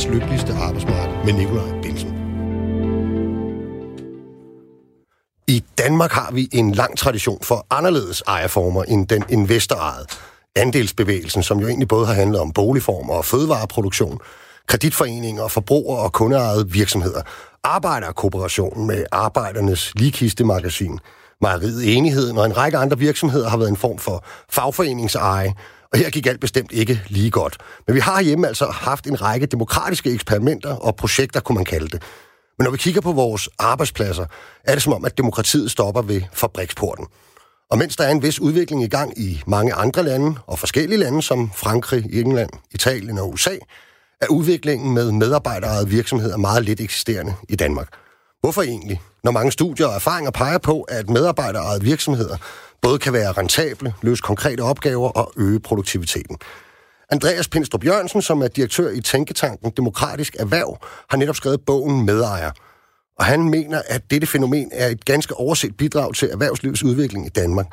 verdens lykkeligste arbejdsmarked med Nikolaj Bensen. I Danmark har vi en lang tradition for anderledes ejerformer end den investorejede. Andelsbevægelsen, som jo egentlig både har handlet om boligformer og fødevareproduktion, kreditforeninger, forbruger- og kundeejede virksomheder, arbejderkooperationen med Arbejdernes Ligkistemagasin, Mejeriet Enigheden og en række andre virksomheder har været en form for fagforeningseje, og her gik alt bestemt ikke lige godt. Men vi har hjemme altså haft en række demokratiske eksperimenter og projekter, kunne man kalde det. Men når vi kigger på vores arbejdspladser, er det som om, at demokratiet stopper ved fabriksporten. Og mens der er en vis udvikling i gang i mange andre lande, og forskellige lande som Frankrig, England, Italien og USA, er udviklingen med medarbejderejede virksomheder meget lidt eksisterende i Danmark. Hvorfor egentlig? Når mange studier og erfaringer peger på, at medarbejderejede virksomheder både kan være rentable, løse konkrete opgaver og øge produktiviteten. Andreas Pindstrup Jørgensen, som er direktør i Tænketanken Demokratisk Erhverv, har netop skrevet bogen Medejer. Og han mener, at dette fænomen er et ganske overset bidrag til erhvervslivets udvikling i Danmark.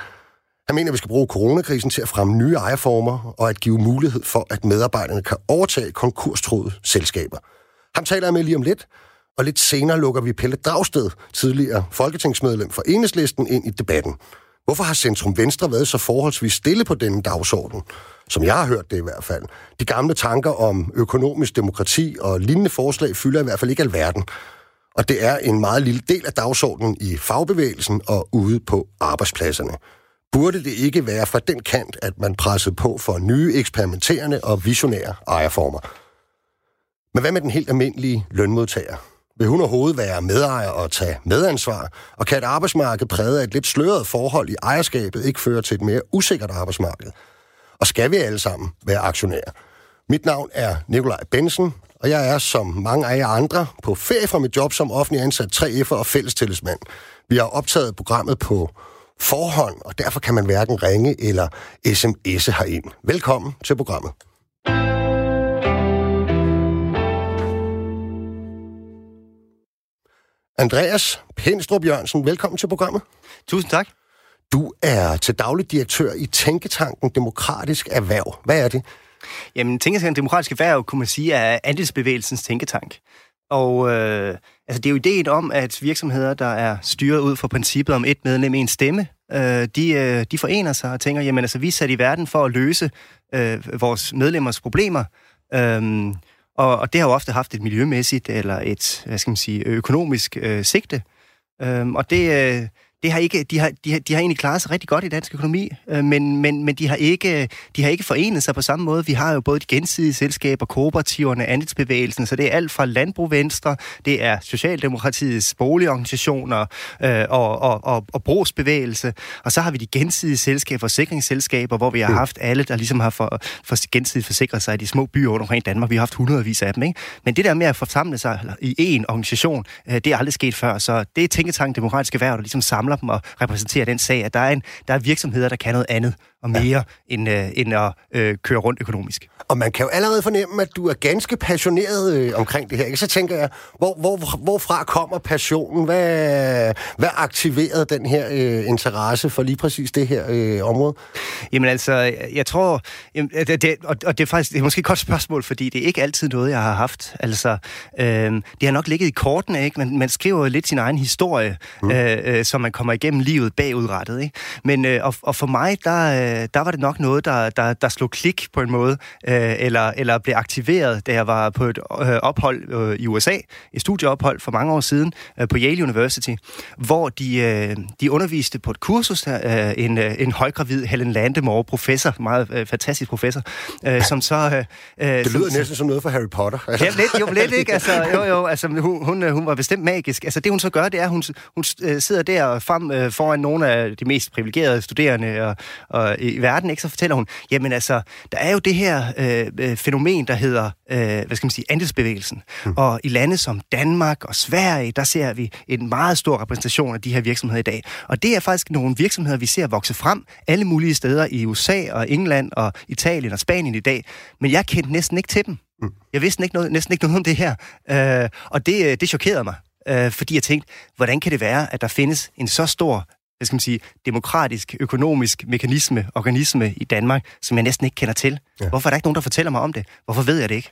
Han mener, at vi skal bruge coronakrisen til at fremme nye ejerformer og at give mulighed for, at medarbejderne kan overtage konkurstroede selskaber. Ham taler jeg med lige om lidt, og lidt senere lukker vi Pelle Dragsted, tidligere folketingsmedlem for Enhedslisten, ind i debatten. Hvorfor har Centrum Venstre været så forholdsvis stille på denne dagsorden? Som jeg har hørt det i hvert fald. De gamle tanker om økonomisk demokrati og lignende forslag fylder i hvert fald ikke alverden. Og det er en meget lille del af dagsordenen i fagbevægelsen og ude på arbejdspladserne. Burde det ikke være fra den kant, at man pressede på for nye eksperimenterende og visionære ejerformer? Men hvad med den helt almindelige lønmodtager? Vil hun overhovedet være medejer og tage medansvar? Og kan et arbejdsmarked præget af et lidt sløret forhold i ejerskabet ikke føre til et mere usikkert arbejdsmarked? Og skal vi alle sammen være aktionærer? Mit navn er Nikolaj Bensen, og jeg er som mange af jer andre på ferie fra mit job som offentlig ansat 3F'er og fællestillidsmand. Vi har optaget programmet på forhånd, og derfor kan man hverken ringe eller sms'e herind. Velkommen til programmet. Andreas Pindstrup Jørgensen, velkommen til programmet. Tusind tak. Du er til daglig direktør i Tænketanken Demokratisk Erhverv. Hvad er det? Jamen, Tænketanken Demokratisk Erhverv, kunne man sige, er andelsbevægelsens tænketank. Og øh, altså, det er jo ideen om, at virksomheder, der er styret ud fra princippet om et medlem, en stemme, øh, de, øh, de forener sig og tænker, jamen altså, vi er sat i verden for at løse øh, vores medlemmers problemer. Øh, og, og det har jo ofte haft et miljømæssigt eller et, hvad skal man sige, økonomisk øh, sigte. Øhm, og det... Øh, det har ikke, de, har, de, har, de har egentlig klaret sig rigtig godt i dansk økonomi, øh, men, men, men de, har ikke, de har ikke forenet sig på samme måde. Vi har jo både de gensidige selskaber, kooperativerne, andelsbevægelsen, så det er alt fra Landbrug Venstre, det er Socialdemokratiets boligorganisationer øh, og, og, og, og brugsbevægelse, og så har vi de gensidige selskaber, forsikringsselskaber, hvor vi har haft alle, der ligesom har for, for gensidigt forsikret sig i de små byer rundt omkring Danmark. Vi har haft hundredvis af dem, ikke? Men det der med at forsamle sig i én organisation, øh, det er aldrig sket før, så det er Tænketank Demokratiske Værv, der ligesom samler samler dem og repræsenterer den sag, at der er, en, der er virksomheder, der kan noget andet og mere, ja. end, øh, end at øh, køre rundt økonomisk. Og man kan jo allerede fornemme, at du er ganske passioneret øh, omkring det her. Ikke? Så tænker jeg, hvor, hvor, hvorfra kommer passionen? Hvad, hvad aktiverede den her øh, interesse for lige præcis det her øh, område? Jamen altså, jeg tror, jamen, det, det, og, og det er faktisk det er måske et godt spørgsmål, fordi det er ikke altid noget, jeg har haft. Altså, øh, det har nok ligget i kortene, ikke? Man, man skriver jo lidt sin egen historie, mm. øh, øh, så man kommer igennem livet bagudrettet. Ikke? Men øh, og, og for mig, der øh, der var det nok noget, der, der, der slog klik på en måde, øh, eller, eller blev aktiveret, da jeg var på et øh, ophold øh, i USA, et studieophold for mange år siden, øh, på Yale University, hvor de, øh, de underviste på et kursus, der, øh, en, øh, en højgravid Helen Landemore, professor, meget øh, fantastisk professor, øh, som så... Øh, det lyder som, næsten som noget for Harry Potter. Ja, lidt, jo, lidt, ikke? Altså, jo, jo, altså, hun, hun, hun var bestemt magisk. Altså, det hun så gør, det er, at hun, hun øh, sidder der frem øh, foran nogle af de mest privilegerede studerende og, og i verden, ikke, så fortæller hun, jamen altså, der er jo det her øh, øh, fænomen, der hedder, øh, hvad skal man sige, andelsbevægelsen. Mm. Og i lande som Danmark og Sverige, der ser vi en meget stor repræsentation af de her virksomheder i dag. Og det er faktisk nogle virksomheder, vi ser vokse frem alle mulige steder i USA og England og Italien og Spanien i dag. Men jeg kendte næsten ikke til dem. Mm. Jeg vidste ikke noget, næsten ikke noget om det her. Øh, og det, øh, det chokerede mig øh, fordi jeg tænkte, hvordan kan det være, at der findes en så stor hvad skal man sige, demokratisk, økonomisk mekanisme, organisme i Danmark, som jeg næsten ikke kender til. Ja. Hvorfor er der ikke nogen, der fortæller mig om det? Hvorfor ved jeg det ikke?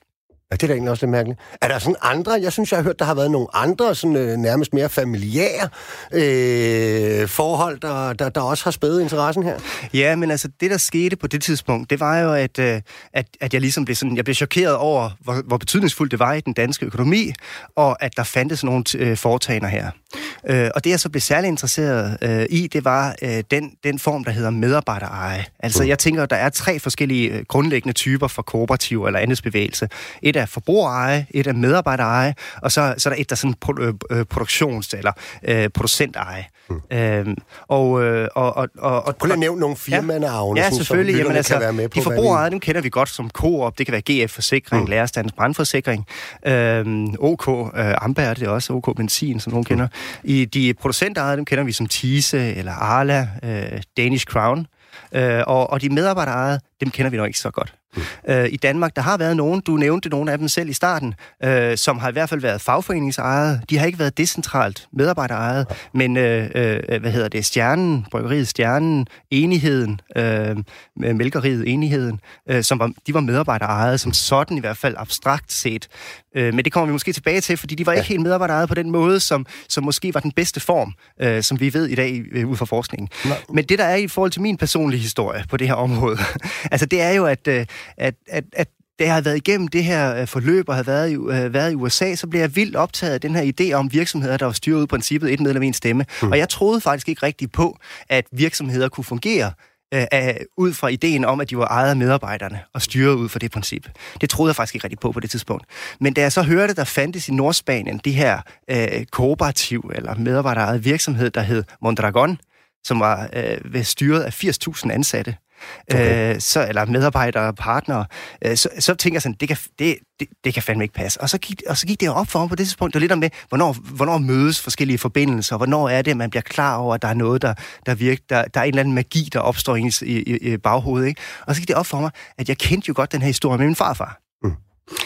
Ja, det er da egentlig også lidt mærkeligt. Er der sådan andre, jeg synes, jeg har hørt, der har været nogle andre, sådan, øh, nærmest mere familiære øh, forhold, der, der, der også har spædet interessen her? Ja, men altså, det der skete på det tidspunkt, det var jo, at, øh, at, at jeg ligesom blev sådan, jeg blev chokeret over, hvor, hvor betydningsfuldt det var i den danske økonomi, og at der fandtes nogle øh, foretagender her. Øh, og det, jeg så blev særlig interesseret øh, i, det var øh, den, den form, der hedder medarbejdereje. Altså, mm. jeg tænker, der er tre forskellige øh, grundlæggende typer for kooperativ eller andelsbevægelse. Et er forbrugereje, et er medarbejdereje, og så, så er der et, der er sådan øh, øh produktions- eller øh, producenteje. Mm. Øhm, og, øh, og, og, og, og, Prøv at nævne nogle firmanavne, ja, ja, selvfølgelig. som Jamen, altså, kan være med på. De forbrugereje, dem kender vi godt som Coop, det kan være GF Forsikring, mm. Lærerstandens Brandforsikring, øhm, OK, øh, Amber det er også, OK Benzin, som nogen mm. kender. I de producentereje, dem kender vi som Tise eller Arla, øh, Danish Crown. Øh, og, og de medarbejderejede, dem kender vi nok ikke så godt. Mm. Øh, I Danmark, der har været nogen, du nævnte nogle af dem selv i starten, øh, som har i hvert fald været fagforeningsejet. De har ikke været decentralt medarbejderejet, ja. men øh, øh, hvad hedder det, Stjernen, Bryggeriet Stjernen, Enigheden, øh, Mælkeriet Enigheden, øh, som var, de var medarbejderejet som sådan i hvert fald abstrakt set. Øh, men det kommer vi måske tilbage til, fordi de var ja. ikke helt medarbejderejet på den måde, som, som måske var den bedste form, øh, som vi ved i dag øh, ud fra forskningen. Nej. Men det, der er i forhold til min personlige historie på det her område, altså det er jo, at, øh, at, at, at da jeg havde været igennem det her øh, forløb og havde været i, øh, været i USA, så blev jeg vildt optaget af den her idé om virksomheder, der var styret ud princippet et medlem en stemme. Mm. Og jeg troede faktisk ikke rigtigt på, at virksomheder kunne fungere øh, ud fra ideen om, at de var ejet af medarbejderne og styret ud fra det princip. Det troede jeg faktisk ikke rigtig på på det tidspunkt. Men da jeg så hørte, der fandtes i Nordspanien det her øh, kooperativ eller medarbejderejet virksomhed, der hed Mondragon, som var øh, styret af 80.000 ansatte, okay. øh, så, eller medarbejdere og partnere, øh, så, så tænker jeg sådan, det kan, det, det, det kan fandme ikke passe. Og så gik, og så gik det op for mig på det tidspunkt, det var lidt om med, hvornår, hvornår mødes forskellige forbindelser, hvornår er det, at man bliver klar over, at der er noget, der, der virker, der, der er en eller anden magi, der opstår i, i, i baghovedet. Ikke? Og så gik det op for mig, at jeg kendte jo godt den her historie med min farfar. Mm.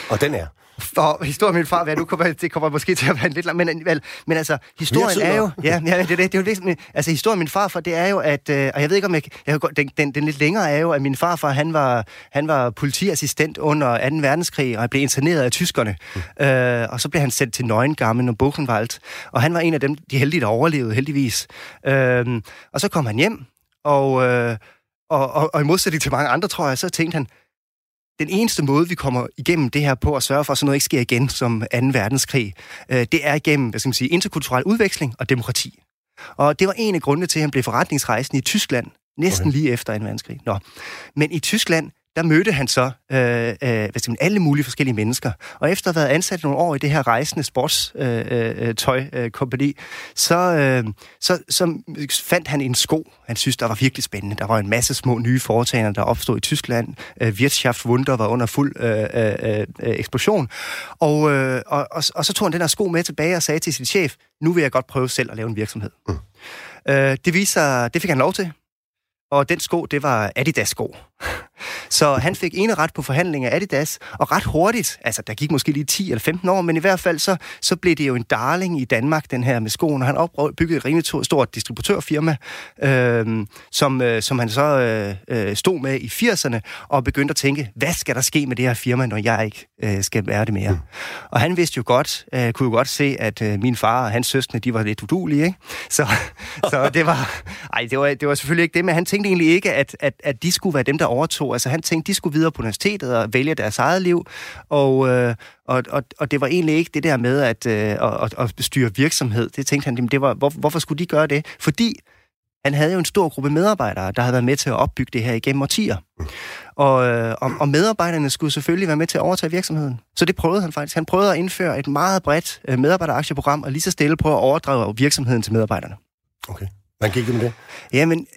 Og den er? For historien min far, hvad nu kommer, det kommer måske til at være lidt langt, men, men, men altså, historien er jo, ja, ja det, det, det, det, det, altså, historien min farfar, det er jo, at, øh, og jeg ved ikke, om jeg, jeg den, den, den lidt længere er jo, at min farfar, han var, han var politiassistent under 2. verdenskrig, og han blev interneret af tyskerne, mm. øh, og så blev han sendt til Neuengamme og Buchenwald, og han var en af dem, de heldige, der overlevede, heldigvis. Øh, og så kom han hjem, og, øh, og, og, og i modsætning til mange andre, tror jeg, så tænkte han, den eneste måde, vi kommer igennem det her på at sørge for, at sådan noget ikke sker igen som 2. verdenskrig, øh, det er igennem hvad skal man sige, interkulturel udveksling og demokrati. Og det var en af grundene til, at han blev forretningsrejsende i Tyskland, næsten okay. lige efter 2. verdenskrig. Nå. Men i Tyskland, der mødte han så øh, øh, hvad skal man, alle mulige forskellige mennesker. Og efter at have været ansat nogle år i det her rejsende sportstøjkompagni, øh, øh, så, øh, så, så fandt han en sko, han synes, der var virkelig spændende. Der var en masse små nye foretagender, der opstod i Tyskland. Øh, Wirtschaftswunder var under fuld øh, øh, øh, eksplosion. Og, øh, og, og, og så tog han den her sko med tilbage og sagde til sin chef, nu vil jeg godt prøve selv at lave en virksomhed. Mm. Øh, det viser, det fik han lov til. Og den sko, det var Adidas-sko. Så han fik ene ret på forhandlinger af Adidas, og ret hurtigt, altså der gik måske lige 10 eller 15 år, men i hvert fald så, så blev det jo en darling i Danmark, den her med skoen, og han opbyggede et rimelig stort distributørfirma, øh, som, øh, som han så øh, øh, stod med i 80'erne, og begyndte at tænke, hvad skal der ske med det her firma, når jeg ikke øh, skal være det mere? Mm. Og han vidste jo godt, øh, kunne jo godt se, at øh, min far og hans søskende, de var lidt udulige, ikke? Så, så det var, ej, det var, det var selvfølgelig ikke det, men han tænkte egentlig ikke, at, at, at de skulle være dem, der overtog. Altså han tænkte, de skulle videre på universitetet og vælge deres eget liv, og, øh, og, og, og det var egentlig ikke det der med at, øh, at, at styre virksomhed. Det tænkte han, jamen, det var, hvor, hvorfor skulle de gøre det? Fordi han havde jo en stor gruppe medarbejdere, der havde været med til at opbygge det her igennem årtier. Og, øh, og, og medarbejderne skulle selvfølgelig være med til at overtage virksomheden. Så det prøvede han faktisk. Han prøvede at indføre et meget bredt øh, medarbejderaktieprogram, og lige så stille prøve at overdrage virksomheden til medarbejderne. Okay. Hvordan gik det med det? Jamen,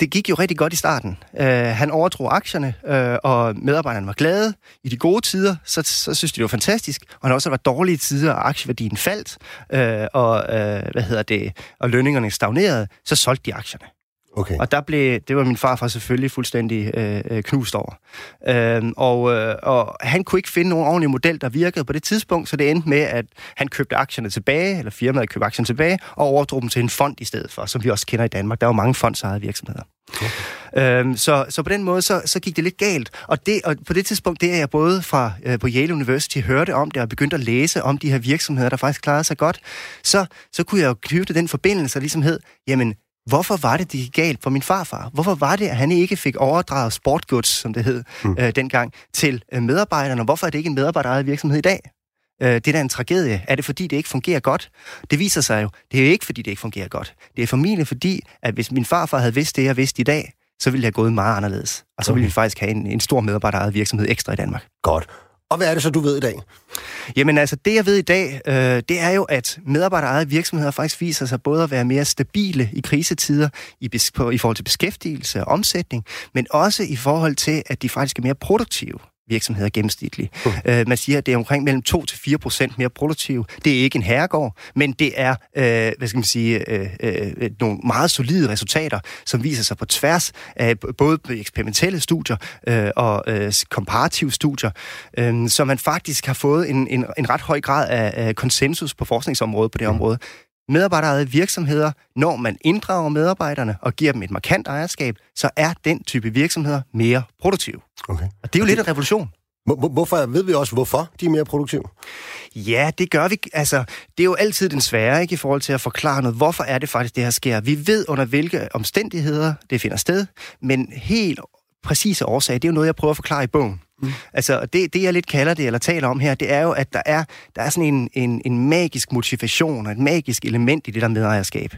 det gik jo rigtig godt i starten. Uh, han overdrog aktierne, uh, og medarbejderne var glade. I de gode tider, så, så synes de, det var fantastisk. Og når også var dårlige tider, og aktieværdien faldt, uh, og, uh, hvad hedder det, og lønningerne stagnerede, så solgte de aktierne. Okay. Og der blev, det var min farfar selvfølgelig fuldstændig øh, øh knust over. Øhm, og, øh, og han kunne ikke finde nogen ordentlig model, der virkede på det tidspunkt, så det endte med, at han købte aktierne tilbage, eller firmaet købte aktierne tilbage, og overdrog dem til en fond i stedet for, som vi også kender i Danmark. Der er jo mange fondsejede virksomheder. Okay. Øhm, så, så på den måde, så, så gik det lidt galt. Og, det, og på det tidspunkt, det er jeg både fra øh, på Yale University hørte om det, og begyndte at læse om de her virksomheder, der faktisk klarede sig godt, så, så kunne jeg jo knytte den forbindelse, der ligesom hed, jamen, Hvorfor var det, det gik galt for min farfar? Hvorfor var det, at han ikke fik overdraget sportgods, som det hed mm. øh, dengang, til øh, medarbejderne? Hvorfor er det ikke en medarbejderejet virksomhed i dag? Øh, det er da en tragedie. Er det fordi, det ikke fungerer godt? Det viser sig jo, det er jo ikke fordi, det ikke fungerer godt. Det er formentlig fordi, at hvis min farfar havde vidst det, jeg vidste i dag, så ville det have gået meget anderledes. Og så ville vi faktisk have en, en stor medarbejderejet virksomhed ekstra i Danmark. Godt. Og hvad er det så, du ved i dag? Jamen altså, det jeg ved i dag, øh, det er jo, at medarbejderejede virksomheder faktisk viser sig både at være mere stabile i krisetider i, på, i forhold til beskæftigelse og omsætning, men også i forhold til, at de faktisk er mere produktive virksomheder gennemsnitligt. Uh. Øh, man siger, at det er omkring mellem 2 til 4 procent mere produktive. Det er ikke en herregård, men det er, øh, hvad skal man sige, øh, øh, nogle meget solide resultater, som viser sig på tværs af både eksperimentelle studier øh, og øh, komparative studier, øh, så man faktisk har fået en, en, en ret høj grad af, af konsensus på forskningsområdet på det mm. område medarbejderejede virksomheder, når man inddrager medarbejderne og giver dem et markant ejerskab, så er den type virksomheder mere produktive. Okay. Og det er jo lidt en revolution. Hvorfor ved vi også, hvorfor de er mere produktive? Ja, det gør vi. Altså, det er jo altid den svære, ikke, i forhold til at forklare noget. Hvorfor er det faktisk, det her sker? Vi ved, under hvilke omstændigheder det finder sted, men helt præcise årsag, det er jo noget, jeg prøver at forklare i bogen. Mm. Altså, det, det jeg lidt kalder det, eller taler om her, det er jo, at der er, der er sådan en, en, en magisk motivation, et magisk element i det der medejerskab.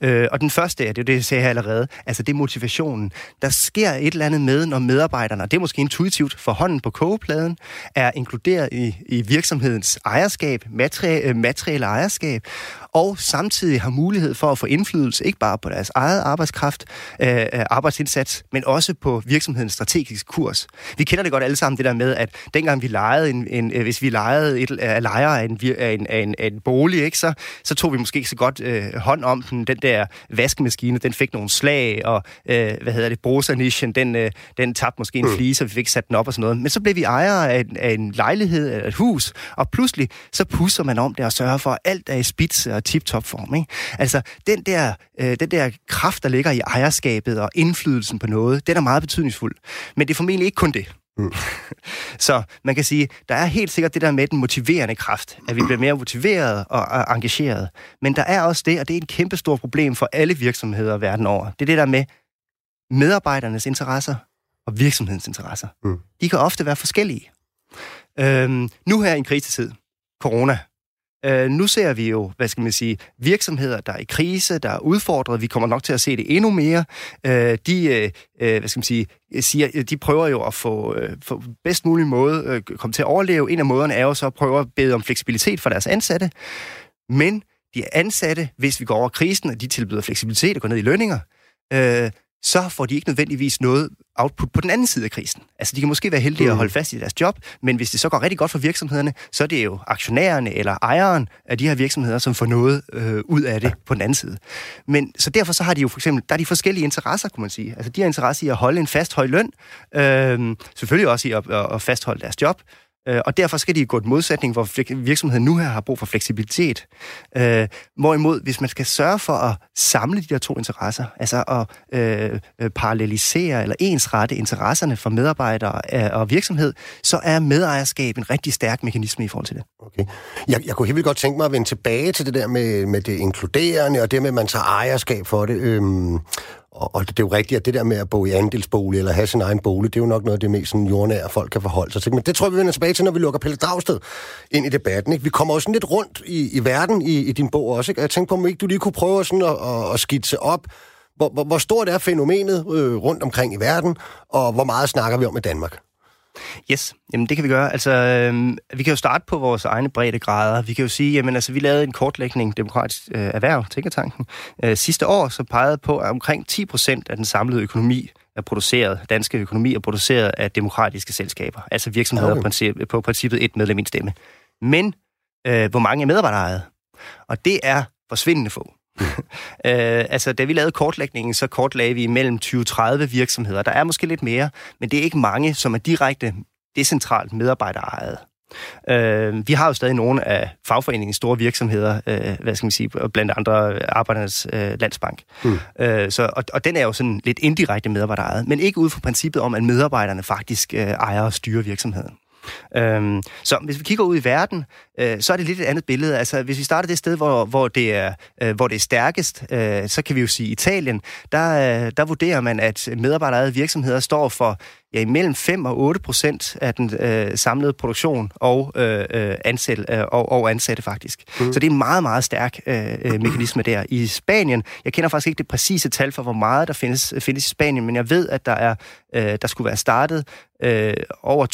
Øh, og den første er, det er det, jeg sagde her allerede, altså det er motivationen. Der sker et eller andet med, når medarbejderne, det er måske intuitivt for hånden på kogepladen, er inkluderet i, i virksomhedens ejerskab, materiale, øh, materielle ejerskab, og samtidig har mulighed for at få indflydelse, ikke bare på deres eget arbejdskraft, øh, øh, arbejdsindsats, men også på virksomhedens strategiske kurs. Vi kender det godt alle sammen, det der med, at dengang vi lejede en, en øh, hvis vi lejede et uh, lejer af en, af en, af en, af en bolig, ikke, så, så tog vi måske ikke så godt øh, hånd om den. Den der vaskemaskine, den fik nogle slag, og øh, hvad hedder det, brusernichen, den, øh, den tabte måske en mm. flise, og vi fik sat den op og sådan noget. Men så blev vi ejere af en, af en lejlighed, eller et hus, og pludselig så pusser man om det og sørger for, at alt er i spids og tip-top form. Ikke? Altså, den der, øh, den der kraft, der ligger i ejerskabet og indflydelsen på noget, den er meget betydningsfuld. Men det er formentlig ikke kun det. Mm. Så man kan sige, der er helt sikkert det der med den motiverende kraft, at vi bliver mere motiveret og engageret. Men der er også det, og det er et kæmpe stort problem for alle virksomheder verden over. Det er det der med medarbejdernes interesser og virksomhedens interesser. Mm. De kan ofte være forskellige. Øhm, nu her i en krisetid, corona, Øh, nu ser vi jo, hvad skal man sige, virksomheder, der er i krise, der er udfordret. Vi kommer nok til at se det endnu mere. Øh, de, øh, øh hvad skal man sige, siger, øh, de prøver jo at få, øh, få bedst mulig måde øh, komme til at overleve. En af måderne er jo så at prøve at bede om fleksibilitet for deres ansatte. Men de ansatte, hvis vi går over krisen, og de tilbyder fleksibilitet og går ned i lønninger, øh, så får de ikke nødvendigvis noget output på den anden side af krisen. Altså, de kan måske være heldige mm. at holde fast i deres job, men hvis det så går rigtig godt for virksomhederne, så er det jo aktionærerne eller ejeren af de her virksomheder, som får noget øh, ud af det ja. på den anden side. Men så derfor så har de jo for eksempel, der er de forskellige interesser, kunne man sige. Altså, de har interesse i at holde en fast høj løn, øh, selvfølgelig også i at, at fastholde deres job, Øh, og derfor skal de gå et modsætning, hvor virksomheden nu her har brug for fleksibilitet. Øh, hvorimod, hvis man skal sørge for at samle de der to interesser, altså at øh, parallelisere eller ensrette interesserne for medarbejdere øh, og virksomhed, så er medejerskab en rigtig stærk mekanisme i forhold til det. Okay. Jeg, jeg kunne helt vildt godt tænke mig at vende tilbage til det der med, med det inkluderende, og det med, at man tager ejerskab for det. Øhm, og, og det er jo rigtigt, at det der med at bo i andelsbolig eller have sin egen bolig, det er jo nok noget af det mest sådan, jordnære, folk kan forholde sig til. Men det tror jeg, vi vender tilbage til, når vi lukker Pelle Dragsted ind i debatten. Ikke? Vi kommer også sådan lidt rundt i, i verden i, i din bog også. Ikke? Jeg tænkte på, om ikke du lige kunne prøve sådan at, at, at skitse op, hvor, hvor, hvor stort er fænomenet øh, rundt omkring i verden, og hvor meget snakker vi om i Danmark? Yes, jamen det kan vi gøre. Altså, øh, vi kan jo starte på vores egne brede grader. Vi kan jo sige, jamen altså, vi lavede en kortlægning, Demokratisk øh, Erhverv, Tænketanken, øh, sidste år, så pegede på, at omkring 10 procent af den samlede økonomi er produceret, danske økonomi er produceret af demokratiske selskaber, altså virksomheder okay. princip, på princippet et medlem en stemme. Men øh, hvor mange er medarbejderejet? Og det er forsvindende få. øh, altså, da vi lavede kortlægningen, så kortlagde vi mellem 20-30 virksomheder. Der er måske lidt mere, men det er ikke mange, som er direkte decentralt medarbejderejet. Øh, vi har jo stadig nogle af fagforeningens store virksomheder, øh, hvad skal man sige, blandt andre Arbejdernes øh, Landsbank. Mm. Øh, så, og, og den er jo sådan lidt indirekte medarbejderejet, men ikke ud fra princippet om, at medarbejderne faktisk øh, ejer og styrer virksomheden. Øhm, så hvis vi kigger ud i verden, øh, så er det lidt et andet billede. Altså, hvis vi starter det sted, hvor, hvor, det, er, øh, hvor det er stærkest, øh, så kan vi jo sige Italien, der, øh, der vurderer man, at medarbejderejede virksomheder står for ja, imellem 5 og 8 procent af den øh, samlede produktion og, øh, øh ansæt, øh, og, og ansatte faktisk. Mm. Så det er en meget, meget stærk øh, øh, mekanisme der. I Spanien, jeg kender faktisk ikke det præcise tal for, hvor meget der findes, findes i Spanien, men jeg ved, at der, er, øh, der skulle være startet øh, over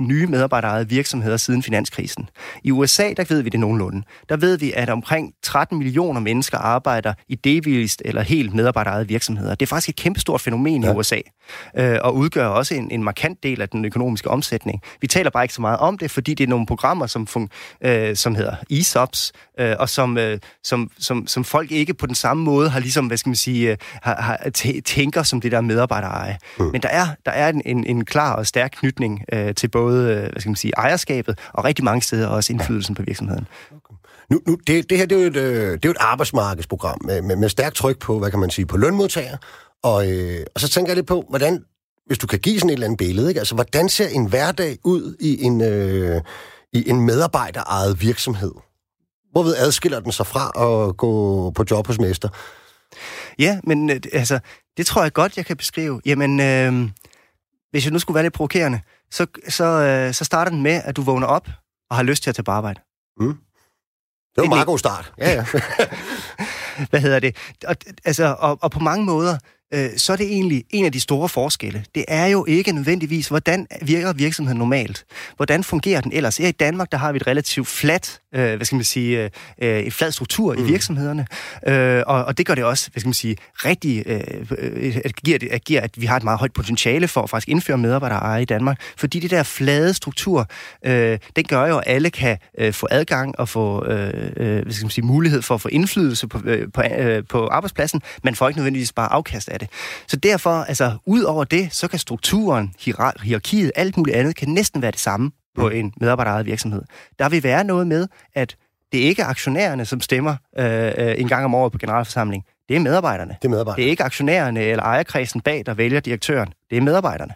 20.000 nye medarbejderejede virksomheder siden finanskrisen. I USA, der ved vi det nogenlunde. Der ved vi, at omkring 13 millioner mennesker arbejder i delvist eller helt medarbejderejede virksomheder. Det er faktisk et kæmpestort fænomen ja. i USA, øh, og udgør også en, en markant del af den økonomiske omsætning. Vi taler bare ikke så meget om det, fordi det er nogle programmer, som, fun, øh, som hedder ESOPs, øh, og som, øh, som, som, som folk ikke på den samme måde har ligesom, hvad skal man sige, øh, har, har, tænker som det der medarbejdereje. Mm. Men der er, der er en, en, en klar og stærk knytning øh, til både, øh, hvad skal man sige, ejerskabet, og rigtig mange steder også indflydelsen på virksomheden. Okay. Nu, nu, det, det her det er, jo et, øh, det er jo et arbejdsmarkedsprogram med, med, med stærkt tryk på, hvad kan man sige, på lønmodtager. Og, øh, og så tænker jeg lidt på, hvordan hvis du kan give sådan et eller andet billede, ikke? Altså, hvordan ser en hverdag ud i en, øh, i en medarbejderejet virksomhed? Hvorved adskiller den sig fra at gå på job hos mester? Ja, men øh, altså, det tror jeg godt, jeg kan beskrive. Jamen, øh, hvis jeg nu skulle være lidt provokerende, så, så, øh, så starter den med, at du vågner op og har lyst til at tage på arbejde. Mm. Det var en meget god start. Ja, ja. Hvad hedder det? Og, altså, og, og på mange måder, øh, så er det egentlig en af de store forskelle. Det er jo ikke nødvendigvis, hvordan virker virksomheden normalt? Hvordan fungerer den ellers? Her i Danmark, der har vi et relativt fladt, øh, hvad skal man sige, øh, en flad struktur mm. i virksomhederne, øh, og, og det gør det også, hvad skal man sige, rigtig, øh, øh, at, giver det, at giver, at vi har et meget højt potentiale for at faktisk indføre medarbejdereje i Danmark, fordi det der flade struktur, øh, den gør jo, at alle kan øh, få adgang og få, øh, øh hvad skal man sige, mulighed for at få indflydelse på, øh, på, øh, på arbejdspladsen, man får ikke nødvendigvis bare afkast af det. Så derfor, altså, ud over det, så kan strukturen, hierarkiet, alt muligt andet, kan næsten være det samme på en medarbejderejet virksomhed. Der vil være noget med, at det er ikke aktionærerne, som stemmer øh, øh, en gang om året på generalforsamling. Det er medarbejderne. Det er medarbejderne. Det er ikke aktionærerne eller ejerkredsen bag, der vælger direktøren. Det er medarbejderne.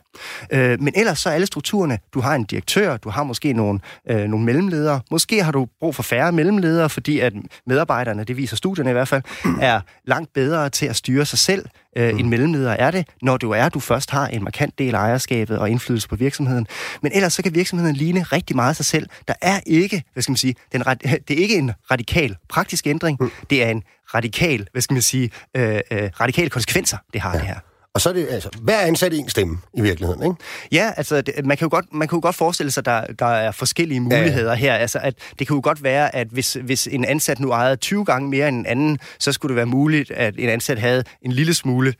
Øh, men ellers så er alle strukturerne, du har en direktør, du har måske nogle, øh, nogle mellemledere. Måske har du brug for færre mellemledere, fordi at medarbejderne, det viser studierne i hvert fald, er langt bedre til at styre sig selv, øh, mm. en mellemleder er det, når du er, du først har en markant del af ejerskabet og indflydelse på virksomheden. Men ellers så kan virksomheden ligne rigtig meget sig selv. Der er ikke, hvad skal man sige, den, det er ikke en radikal praktisk ændring, mm. det er en radikal, hvad skal man sige, øh, øh, radikale konsekvenser, det har ja. det her. Og så er det, altså, hver ansat en stemme i virkeligheden, ikke? Ja, altså, det, man, kan jo godt, man kan jo godt forestille sig, at der, der er forskellige muligheder ja. her. Altså, at det kan jo godt være, at hvis, hvis en ansat nu ejede 20 gange mere end en anden, så skulle det være muligt, at en ansat havde en lille smule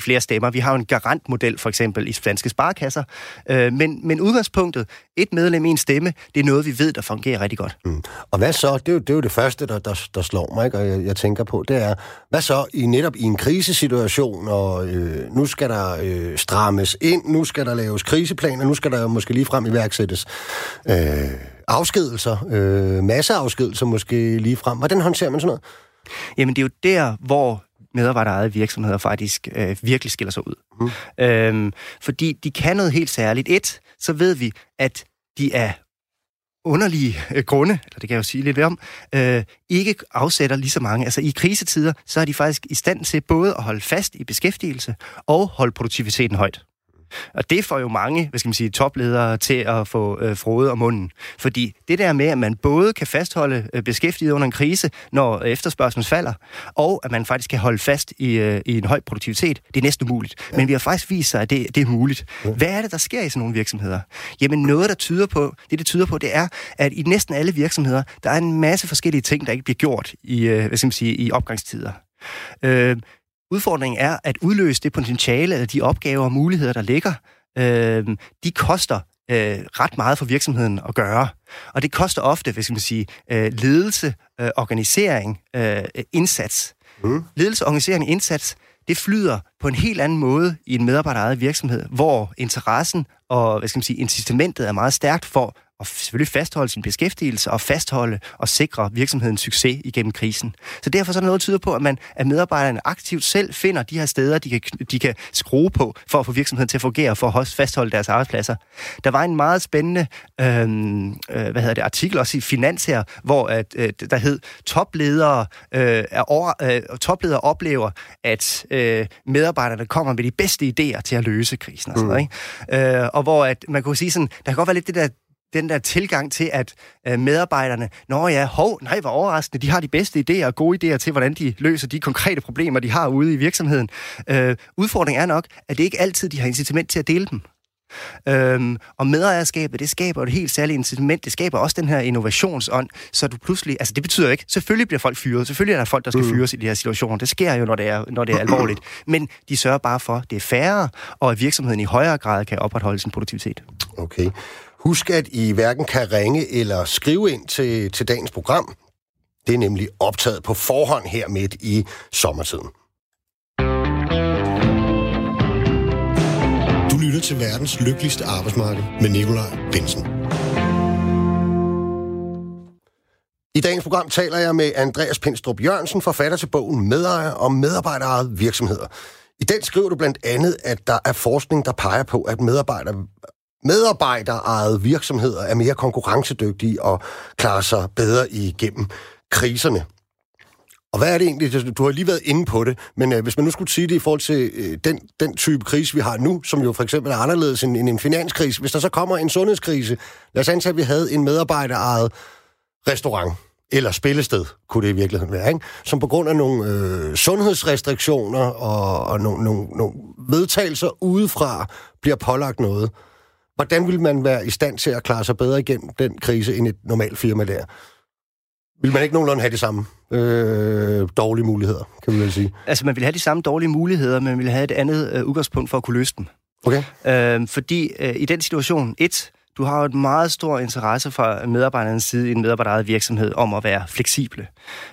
flere stemmer. Vi har jo en garantmodel, for eksempel, i spanske sparkasser. Øh, men, men udgangspunktet, et medlem, en stemme, det er noget, vi ved, der fungerer rigtig godt. Mm. Og hvad så? Det er jo det, er jo det første, der, der, der slår mig, ikke? og jeg, jeg tænker på, det er, hvad så i netop i en krisesituation, og øh, nu skal der øh, strammes ind, nu skal der laves kriseplaner, nu skal der måske lige frem iværksættes øh, afskedelser, øh, masseafskedelser måske lige frem. Hvordan håndterer man sådan noget? Jamen, det er jo der, hvor medarbejderejede virksomheder faktisk øh, virkelig skiller sig ud. Mm. Øhm, fordi de kan noget helt særligt. Et, så ved vi, at de er underlige øh, grunde, eller det kan jeg jo sige lidt om, øh, ikke afsætter lige så mange. Altså i krisetider, så er de faktisk i stand til både at holde fast i beskæftigelse og holde produktiviteten højt. Og det får jo mange, hvad skal man sige, topledere til at få øh, frode om munden. Fordi det der med, at man både kan fastholde øh, beskæftiget under en krise, når efterspørgselen falder, og at man faktisk kan holde fast i, øh, i en høj produktivitet, det er næsten umuligt. Ja. Men vi har faktisk vist sig, at det, det er muligt. Ja. Hvad er det, der sker i sådan nogle virksomheder? Jamen noget, der tyder på, det det tyder på, det er, at i næsten alle virksomheder, der er en masse forskellige ting, der ikke bliver gjort i, øh, hvad skal man sige, i opgangstider. Øh, Udfordringen er at udløse det potentiale eller de opgaver og muligheder, der ligger. Øh, de koster øh, ret meget for virksomheden at gøre. Og det koster ofte, hvis man sige, øh, ledelse, øh, organisering, øh, indsats. Mm. Ledelse, organisering, indsats, det flyder på en helt anden måde i en medarbejderejet virksomhed, hvor interessen og hvad skal man sige, incitamentet er meget stærkt for og selvfølgelig fastholde sin beskæftigelse og fastholde og sikre virksomhedens succes igennem krisen. Så derfor så er der noget, der tyder på, at, man, at medarbejderne aktivt selv finder de her steder, de kan, de kan skrue på for at få virksomheden til at fungere, for at fastholde deres arbejdspladser. Der var en meget spændende øhm, øh, hvad hedder det, artikel også i Finans her, hvor at, øh, der hed, topledere, øh, er over, øh, topledere oplever, at øh, medarbejderne kommer med de bedste idéer til at løse krisen. Og, sådan, mm. ikke? Øh, og hvor at, man kunne sige sådan, der kan godt være lidt det der den der tilgang til, at øh, medarbejderne, nå ja, hov, nej, hvor overraskende, de har de bedste idéer og gode idéer til, hvordan de løser de konkrete problemer, de har ude i virksomheden. Øh, udfordringen er nok, at det ikke altid, de har incitament til at dele dem. Øhm, og medejerskabet, det skaber et helt særligt incitament. Det skaber også den her innovationsånd, så du pludselig... Altså, det betyder ikke... Selvfølgelig bliver folk fyret. Selvfølgelig er der folk, der skal mm. fyres i de her situationer. Det sker jo, når det er, når det er alvorligt. Men de sørger bare for, at det er færre, og at virksomheden i højere grad kan opretholde sin produktivitet. Okay. Husk, at I hverken kan ringe eller skrive ind til, til dagens program. Det er nemlig optaget på forhånd her midt i sommertiden. Du lytter til verdens lykkeligste arbejdsmarked med Nikolaj Bensen. I dagens program taler jeg med Andreas Pindstrup Jørgensen, forfatter til bogen Medejer og medarbejderejede virksomheder. I den skriver du blandt andet, at der er forskning, der peger på, at medarbejdere medarbejderejede virksomheder er mere konkurrencedygtige og klarer sig bedre igennem kriserne. Og hvad er det egentlig? Du har lige været inde på det, men øh, hvis man nu skulle sige det i forhold til øh, den, den type krise, vi har nu, som jo for eksempel er anderledes end, end en finanskrise, hvis der så kommer en sundhedskrise, lad os antage, at vi havde en medarbejderejet restaurant, eller spillested, kunne det i virkeligheden være, ikke? som på grund af nogle øh, sundhedsrestriktioner og, og nogle, nogle, nogle vedtagelser udefra bliver pålagt noget. Hvordan vil man være i stand til at klare sig bedre igennem den krise end et normalt firma der? Vil man ikke nogenlunde have de samme øh, dårlige muligheder, kan vi vel sige? Altså, man vil have de samme dårlige muligheder, men man vil have et andet øh, udgangspunkt for at kunne løse dem. Okay. Øh, fordi øh, i den situation, et, du har jo et meget stor interesse fra medarbejdernes side i en medarbejderejet virksomhed om at være fleksible,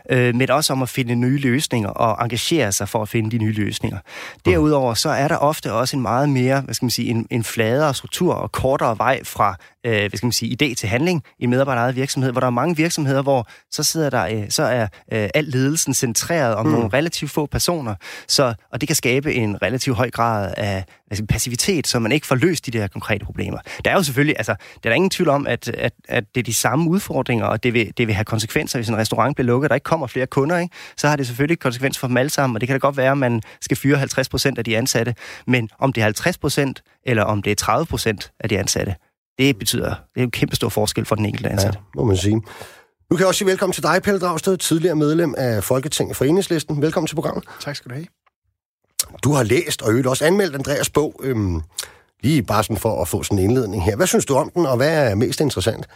øh, men også om at finde nye løsninger og engagere sig for at finde de nye løsninger. Derudover så er der ofte også en meget mere, hvad skal man sige, en, en fladere struktur og kortere vej fra øh, hvad skal man sige, idé til handling i medarbejderejet virksomhed, hvor der er mange virksomheder, hvor så sidder der, øh, så er øh, al ledelsen centreret om mm. nogle relativt få personer, så, og det kan skabe en relativt høj grad af altså, passivitet, så man ikke får løst de der konkrete problemer. Der er jo selvfølgelig, altså, der er ingen tvivl om, at, at, at det er de samme udfordringer, og det vil, det vil have konsekvenser, hvis en restaurant bliver lukket, og der ikke kommer flere kunder, ikke? så har det selvfølgelig konsekvenser for dem alle sammen, og det kan da godt være, at man skal fyre 50 procent af de ansatte, men om det er 50 procent, eller om det er 30 procent af de ansatte, det betyder, det er en kæmpe stor forskel for den enkelte ansatte. Ja, må man sige. Nu kan jeg også sige velkommen til dig, Pelle Dragsted, tidligere medlem af Folketinget for Enhedslisten. Velkommen til programmet. Tak skal du have. Du har læst og øvrigt også anmeldt Andreas bog, øhm, lige bare sådan for at få sådan en indledning her. Hvad synes du om den, og hvad er mest interessant?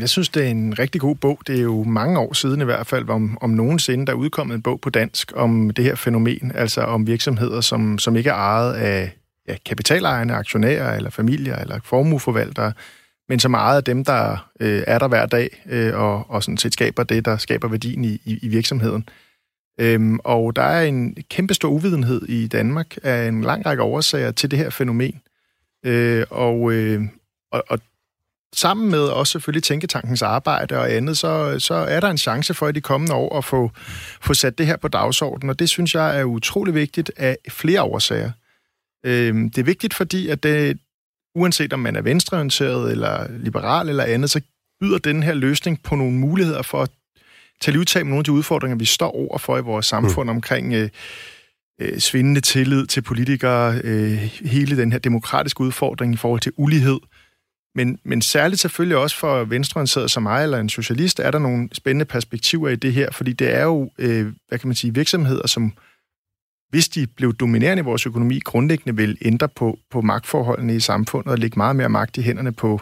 Jeg synes, det er en rigtig god bog. Det er jo mange år siden i hvert fald, om, om nogensinde, der er udkommet en bog på dansk om det her fænomen, altså om virksomheder, som, som ikke er ejet af ja, kapitalejerne, aktionærer eller familier eller formueforvaltere, men som er ejet af dem, der øh, er der hver dag øh, og, og sådan set skaber det, der skaber værdien i, i, i virksomheden. Øhm, og der er en kæmpe stor uvidenhed i Danmark af en lang række årsager til det her fænomen. Øh, og, øh, og, og sammen med også selvfølgelig Tænketankens arbejde og andet, så, så er der en chance for i de kommende år at få, få sat det her på dagsordenen, og det synes jeg er utrolig vigtigt af flere årsager. Øh, det er vigtigt, fordi at det, uanset om man er venstreorienteret eller liberal eller andet, så byder den her løsning på nogle muligheder for at tage livtag med nogle af de udfordringer, vi står over for i vores samfund mm. omkring øh, øh, svindende tillid til politikere, øh, hele den her demokratiske udfordring i forhold til ulighed. Men, men særligt selvfølgelig også for venstreorienteret som mig eller en socialist, er der nogle spændende perspektiver i det her, fordi det er jo, øh, hvad kan man sige, virksomheder, som hvis de blev dominerende i vores økonomi, grundlæggende vil ændre på, på magtforholdene i samfundet og lægge meget mere magt i hænderne på,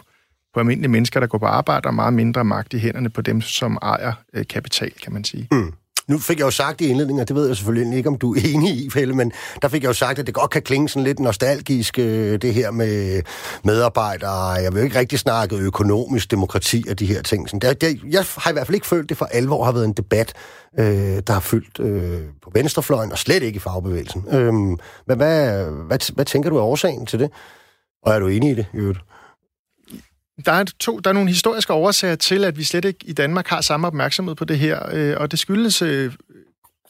på almindelige mennesker, der går på arbejde, og meget mindre magt i hænderne på dem, som ejer øh, kapital, kan man sige. Mm. nu fik jeg jo sagt i indledningen, og det ved jeg selvfølgelig ikke, om du er enig i, Pelle, men der fik jeg jo sagt, at det godt kan klinge sådan lidt nostalgisk, øh, det her med medarbejdere. Jeg vil jo ikke rigtig snakke økonomisk demokrati og de her ting. Sådan, der, jeg har i hvert fald ikke følt, det for alvor har været en debat, øh, der har fyldt øh, på venstrefløjen, og slet ikke i fagbevægelsen. Øh, men hvad, hvad, hvad, hvad tænker du er årsagen til det? Og er du enig i det, i øvrigt? Der er, to, der er nogle historiske årsager til, at vi slet ikke i Danmark har samme opmærksomhed på det her, øh, og det skyldes øh,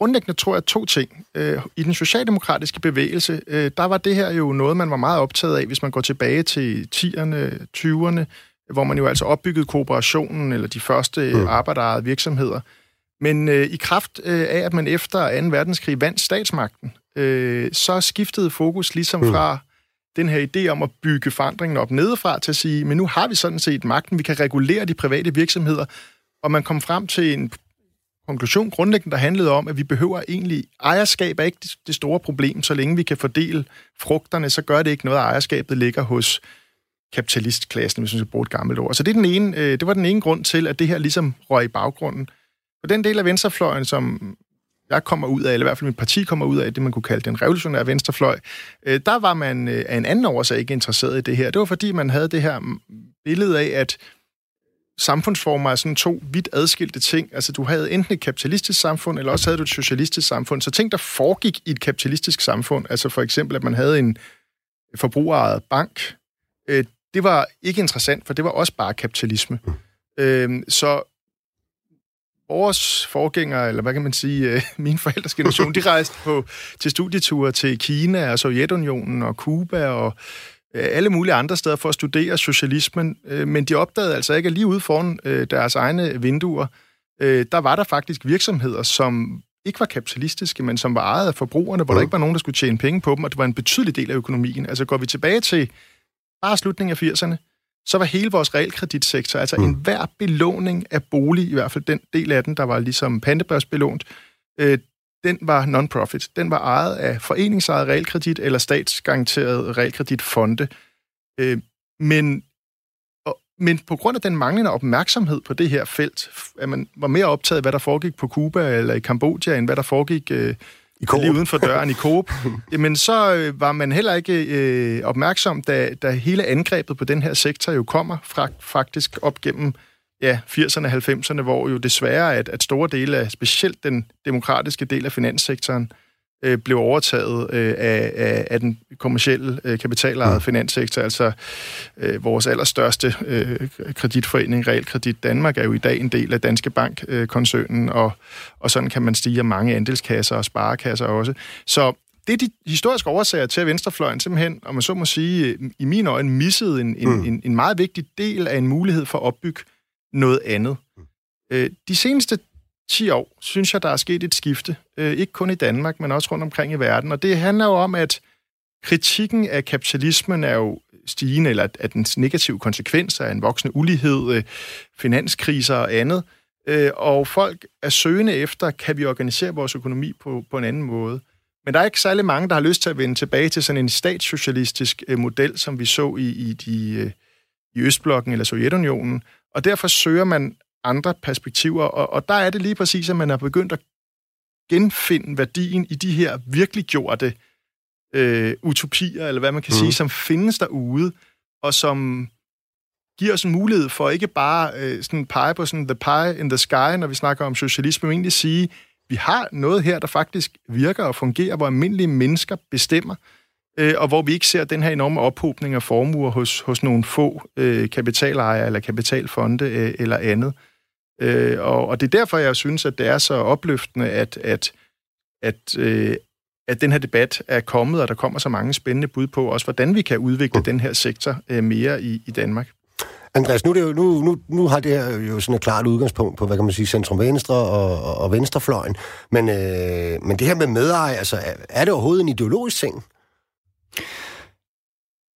grundlæggende, tror jeg, to ting. Øh, I den socialdemokratiske bevægelse, øh, der var det her jo noget, man var meget optaget af, hvis man går tilbage til 10'erne, 20'erne, hvor man jo altså opbyggede kooperationen, eller de første mm. arbejderejede virksomheder. Men øh, i kraft øh, af, at man efter 2. verdenskrig vandt statsmagten, øh, så skiftede fokus ligesom mm. fra den her idé om at bygge forandringen op nedefra til at sige, men nu har vi sådan set magten, vi kan regulere de private virksomheder, og man kom frem til en konklusion grundlæggende, der handlede om, at vi behøver egentlig, ejerskab er ikke det store problem, så længe vi kan fordele frugterne, så gør det ikke noget, at ejerskabet ligger hos kapitalistklassen, hvis man skal bruge et gammelt ord. Så det, er den ene, øh, det var den ene grund til, at det her ligesom røg i baggrunden. Og den del af venstrefløjen, som jeg kommer ud af, eller i hvert fald mit parti kommer ud af, det man kunne kalde den revolutionære venstrefløj, øh, der var man øh, af en anden årsag ikke interesseret i det her. Det var fordi, man havde det her billede af, at samfundsformer er sådan to vidt adskilte ting. Altså, du havde enten et kapitalistisk samfund, eller også havde du et socialistisk samfund. Så ting, der foregik i et kapitalistisk samfund, altså for eksempel, at man havde en forbrugerejet bank, øh, det var ikke interessant, for det var også bare kapitalisme. Mm. så vores forgængere, eller hvad kan man sige, øh, min forældres generation, de rejste på, til studieture til Kina og Sovjetunionen og Kuba og øh, alle mulige andre steder for at studere socialismen, øh, men de opdagede altså ikke, at lige ude foran deres egne vinduer, der var der faktisk virksomheder, som ikke var kapitalistiske, men som var ejet af forbrugerne, hvor der ikke var nogen, der skulle tjene penge på dem, og det var en betydelig del af økonomien. Altså går vi tilbage til bare slutningen af 80'erne, så var hele vores realkreditsektor, altså mm. enhver belåning af bolig, i hvert fald den del af den, der var ligesom pantebørsbelånt, øh, den var non-profit. Den var ejet af foreningsejet realkredit eller statsgaranteret realkreditfonde. Øh, men, og, men på grund af den manglende opmærksomhed på det her felt, at man var mere optaget af, hvad der foregik på Cuba eller i Kambodja, end hvad der foregik øh, i Coop. lige uden for døren i Coop, jamen så øh, var man heller ikke øh, opmærksom, da, da hele angrebet på den her sektor jo kommer fra, faktisk op gennem ja, 80'erne og 90'erne, hvor jo desværre at, at store dele af, specielt den demokratiske del af finanssektoren, øh, blev overtaget øh, af, af, af den kommercielle øh, kapitalejede mm. finanssektor. Altså øh, vores allerstørste øh, kreditforening, Realkredit Danmark, er jo i dag en del af Danske Bank-koncernen, øh, og, og sådan kan man stige mange andelskasser og sparekasser også. Så det er de historiske årsager til, at Venstrefløjen simpelthen, om man så må sige, i mine øjne missede en, en, mm. en, en meget vigtig del af en mulighed for at opbygge noget andet. Mm. Øh, de seneste 10 år, synes jeg, der er sket et skifte. Øh, ikke kun i Danmark, men også rundt omkring i verden. Og det handler jo om, at kritikken af kapitalismen er jo stigende, eller at dens negative konsekvenser er en voksende ulighed, øh, finanskriser og andet. Øh, og folk er søgende efter, kan vi organisere vores økonomi på, på en anden måde. Men der er ikke særlig mange, der har lyst til at vende tilbage til sådan en statssocialistisk øh, model, som vi så i, i, de, øh, i Østblokken eller Sovjetunionen. Og derfor søger man andre perspektiver, og, og der er det lige præcis, at man har begyndt at genfinde værdien i de her virkelig gjorte øh, utopier, eller hvad man kan mm. sige, som findes derude, og som giver os en mulighed for ikke bare øh, sådan pege på sådan the pie in the sky, når vi snakker om socialisme, men egentlig sige, vi har noget her, der faktisk virker og fungerer, hvor almindelige mennesker bestemmer, øh, og hvor vi ikke ser den her enorme ophobning af formuer hos, hos nogle få øh, kapitalejere eller kapitalfonde øh, eller andet. Øh, og, og det er derfor, jeg synes, at det er så opløftende, at, at, at, øh, at den her debat er kommet, og der kommer så mange spændende bud på, også hvordan vi kan udvikle mm. den her sektor øh, mere i, i Danmark. Andreas, nu, det jo, nu, nu, nu har det her jo sådan et klart udgangspunkt på, hvad kan man sige, centrum-venstre og, og, og venstrefløjen. Men, øh, men det her med medeje, altså, er, er det overhovedet en ideologisk ting?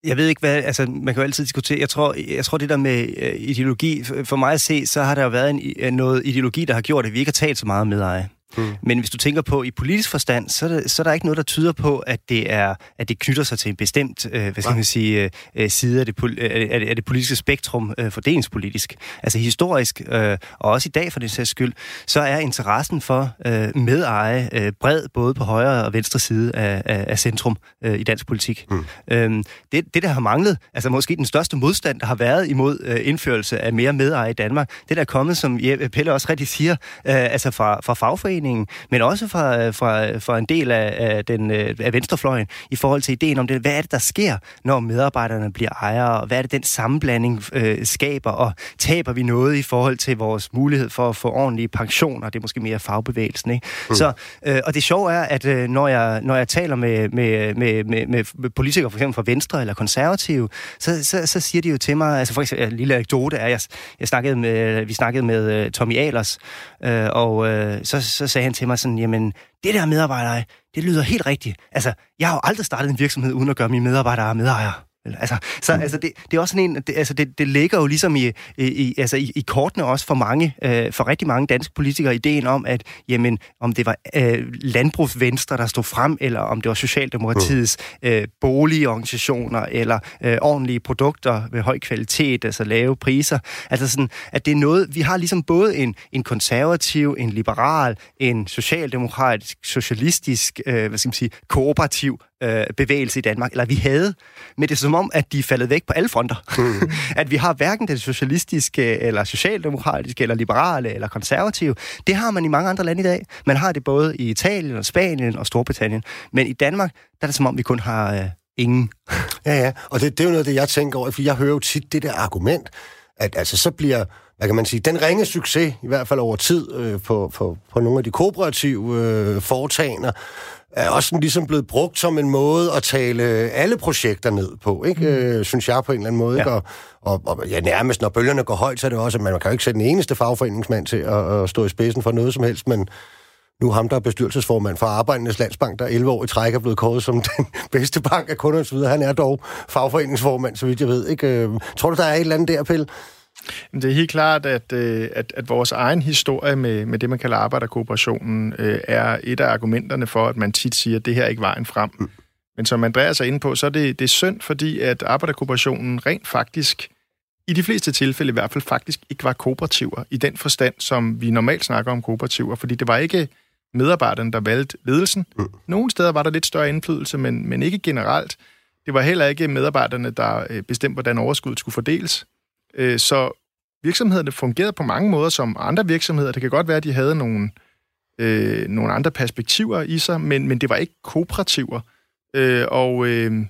Jeg ved ikke, hvad... Altså, man kan jo altid diskutere. Jeg tror, jeg tror det der med øh, ideologi... For mig at se, så har der jo været en, øh, noget ideologi, der har gjort, at vi ikke har talt så meget med eje. Mm. Men hvis du tænker på i politisk forstand, så er, der, så er der ikke noget, der tyder på, at det er at det knytter sig til en bestemt øh, hvad skal man sige, øh, øh side af det, af, det, af det politiske spektrum øh, fordelingspolitisk. Altså historisk, øh, og også i dag for den sags skyld, så er interessen for øh, medeje øh, bred både på højre og venstre side af, af, af centrum øh, i dansk politik. Mm. Øhm, det, det, der har manglet, altså måske den største modstand, der har været imod øh, indførelse af mere medeje i Danmark, det der er kommet, som Pelle også rigtig siger, øh, altså fra, fra fagforeningen, men også fra, fra, fra en del af, af, den, øh, af venstrefløjen, i forhold til ideen om det, hvad er det, der sker, når medarbejderne bliver ejere, og hvad er det, den sammenblanding øh, skaber, og taber vi noget i forhold til vores mulighed for at få ordentlige pensioner, det er måske mere fagbevægelsen, ikke? Mm. Så, øh, og det sjove er, at øh, når, jeg, når jeg taler med, med, med, med, med politikere, for eksempel fra Venstre eller Konservative, så, så, så siger de jo til mig, altså for eksempel, en lille anekdote er, jeg, jeg snakkede med, vi snakkede med uh, Tommy Alers, øh, og uh, så, så sagde han til mig sådan, jamen, det der medarbejder, det lyder helt rigtigt. Altså, jeg har jo aldrig startet en virksomhed uden at gøre mine medarbejdere medejere. Altså, så mm. altså, det, det er også sådan en, det, altså, det, det ligger jo ligesom i, i, altså, i, i kortene også for mange, øh, for rigtig mange danske politikere, ideen om, at jamen, om det var øh, landbrugsvenstre, der stod frem, eller om det var Socialdemokratiets mm. øh, boligorganisationer, eller øh, ordentlige produkter med høj kvalitet, altså lave priser. Altså sådan, at det er noget, vi har ligesom både en, en konservativ, en liberal, en socialdemokratisk, socialistisk, øh, hvad skal man sige, kooperativ øh, bevægelse i Danmark, eller vi havde, men det er som om, at de er faldet væk på alle fronter. Mm. at vi har hverken den socialistiske, eller socialdemokratiske, eller liberale, eller konservative. Det har man i mange andre lande i dag. Man har det både i Italien, og Spanien og Storbritannien. Men i Danmark, der er det som om, vi kun har øh, ingen. ja, ja, og det, det er jo noget af det, jeg tænker over, for jeg hører jo tit det der argument, at altså så bliver hvad kan man sige, den ringe succes, i hvert fald over tid, øh, på, på, på nogle af de kooperative øh, foretagender, er også sådan ligesom blevet brugt som en måde at tale alle projekter ned på, ikke? Mm. Øh, synes jeg på en eller anden måde. Ja. Og, og, og ja, nærmest når bølgerne går højt, så er det også, at man, man kan jo ikke sætte den eneste fagforeningsmand til at, at stå i spidsen for noget som helst, men nu ham, der er bestyrelsesformand for Arbejdernes Landsbank, der 11 år i træk er blevet kåret som den bedste bank af kunderne osv. Han er dog fagforeningsformand, så vidt jeg ved. Ikke? Øh, tror du, der er et eller andet der, Pelle? Det er helt klart, at, øh, at, at vores egen historie med, med det, man kalder arbejderkooperationen, øh, er et af argumenterne for, at man tit siger, at det her er ikke vejen frem. Mm. Men som Andreas er inde på, så er det, det er synd, fordi at arbejderkooperationen rent faktisk, i de fleste tilfælde i hvert fald, faktisk ikke var kooperativer i den forstand, som vi normalt snakker om kooperativer, fordi det var ikke medarbejderne, der valgte ledelsen. Mm. Nogle steder var der lidt større indflydelse, men, men ikke generelt. Det var heller ikke medarbejderne, der øh, bestemte, hvordan overskuddet skulle fordeles. Øh, så virksomhederne fungerede på mange måder som andre virksomheder. Det kan godt være, at de havde nogle, øh, nogle andre perspektiver i sig, men, men det var ikke kooperativer. Øh, og, øh,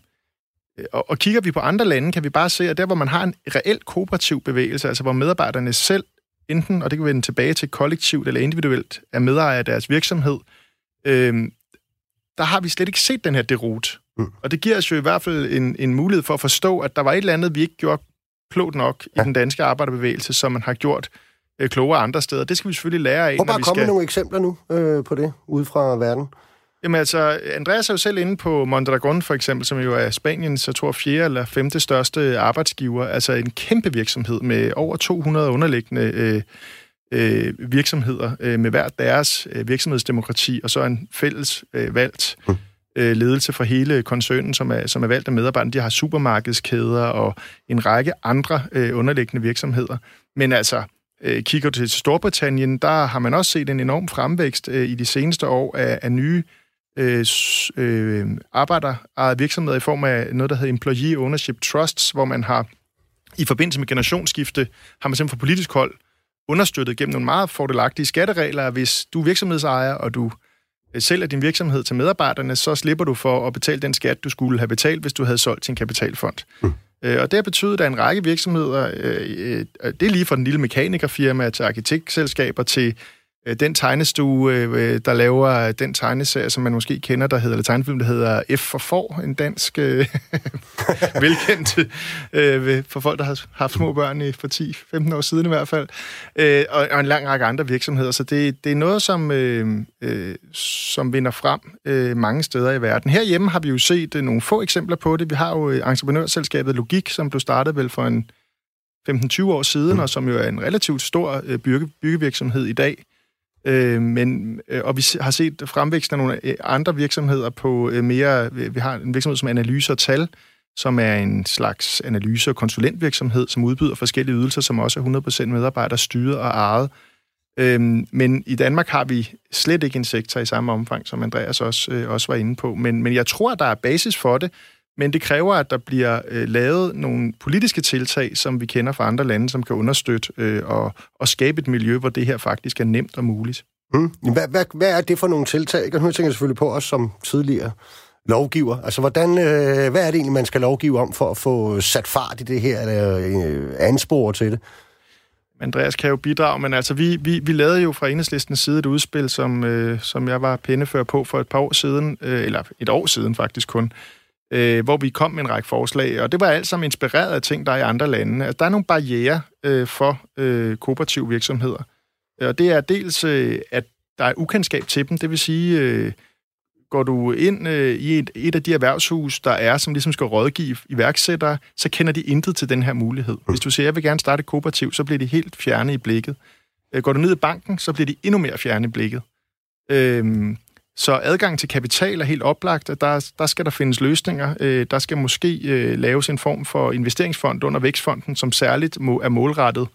og, og kigger vi på andre lande, kan vi bare se, at der, hvor man har en reel kooperativ bevægelse, altså hvor medarbejderne selv enten, og det kan vende tilbage til kollektivt eller individuelt, er medejer af deres virksomhed, øh, der har vi slet ikke set den her derut. Mm. Og det giver os jo i hvert fald en, en mulighed for at forstå, at der var et eller andet, vi ikke gjorde klogt nok ja. i den danske arbejderbevægelse, som man har gjort øh, klogere andre steder. Det skal vi selvfølgelig lære af. Prøv bare at komme skal... nogle eksempler nu øh, på det, ude fra verden. Jamen altså, Andreas er jo selv inde på Mondragon for eksempel, som jo er Spaniens, jeg tror, fjerde eller femte største arbejdsgiver. Altså en kæmpe virksomhed med over 200 underliggende øh, øh, virksomheder øh, med hver deres øh, virksomhedsdemokrati, og så en fælles øh, valgt mm øh, ledelse for hele koncernen, som er, som er valgt af medarbejderne. De har supermarkedskæder og en række andre øh, underliggende virksomheder. Men altså, øh, kigger du til Storbritannien, der har man også set en enorm fremvækst øh, i de seneste år af, af nye øh, øh, arbejderejede virksomheder i form af noget, der hedder Employee Ownership Trusts, hvor man har i forbindelse med generationsskifte, har man simpelthen fra politisk hold understøttet gennem nogle meget fordelagtige skatteregler, hvis du er virksomhedsejer, og du sælger din virksomhed til medarbejderne, så slipper du for at betale den skat, du skulle have betalt, hvis du havde solgt til en kapitalfond. Mm. Øh, og det har betydet, at en række virksomheder, øh, det er lige fra den lille mekanikerfirma til arkitektselskaber til Øh, den tegnestue, øh, der laver den tegneserie, som man måske kender, der hedder, eller tegnefilm, der hedder F for får, en dansk øh, velkendt øh, for folk, der har haft små børn i for 10-15 år siden i hvert fald, øh, og, og en lang række andre virksomheder. Så det, det er noget, som, øh, øh, som vinder frem øh, mange steder i verden. Herhjemme har vi jo set øh, nogle få eksempler på det. Vi har jo entreprenørselskabet Logik, som blev startet vel for en 15-20 år siden, mm. og som jo er en relativt stor øh, bygge, byggevirksomhed i dag, Øh, men, øh, og vi har set fremvæksten af nogle øh, andre virksomheder på øh, mere... Vi har en virksomhed som Analyse og Tal, som er en slags analyse- og konsulentvirksomhed, som udbyder forskellige ydelser, som også er 100% medarbejder styret og ejet. Øhm, men i Danmark har vi slet ikke en sektor i samme omfang, som Andreas også, øh, også var inde på. Men, men jeg tror, at der er basis for det, men det kræver, at der bliver øh, lavet nogle politiske tiltag, som vi kender fra andre lande, som kan understøtte øh, og, og skabe et miljø, hvor det her faktisk er nemt og muligt. Mm. Hvad, hvad, hvad er det for nogle tiltag? Nu tænker jeg selvfølgelig på os som tidligere lovgiver. Altså, hvordan, øh, hvad er det egentlig, man skal lovgive om for at få sat fart i det her, eller øh, anspore til det? Andreas kan jo bidrage, men altså, vi, vi, vi lavede jo fra enhedslistens side et udspil, som, øh, som jeg var pindefører på for et par år siden, øh, eller et år siden faktisk kun, øh, Øh, hvor vi kom med en række forslag, og det var alt sammen inspireret af ting, der er i andre lande. Altså, der er nogle barriere øh, for øh, kooperative virksomheder, og det er dels, øh, at der er ukendskab til dem, det vil sige, øh, går du ind øh, i et, et af de erhvervshus, der er, som ligesom skal rådgive iværksættere, så kender de intet til den her mulighed. Hvis du siger, jeg vil gerne starte et kooperativ, så bliver de helt fjerne i blikket. Øh, går du ned i banken, så bliver de endnu mere fjerne i blikket. Øh, så adgang til kapital er helt oplagt, at der, der skal der findes løsninger. Øh, der skal måske øh, laves en form for investeringsfond under Vækstfonden, som særligt må, er målrettet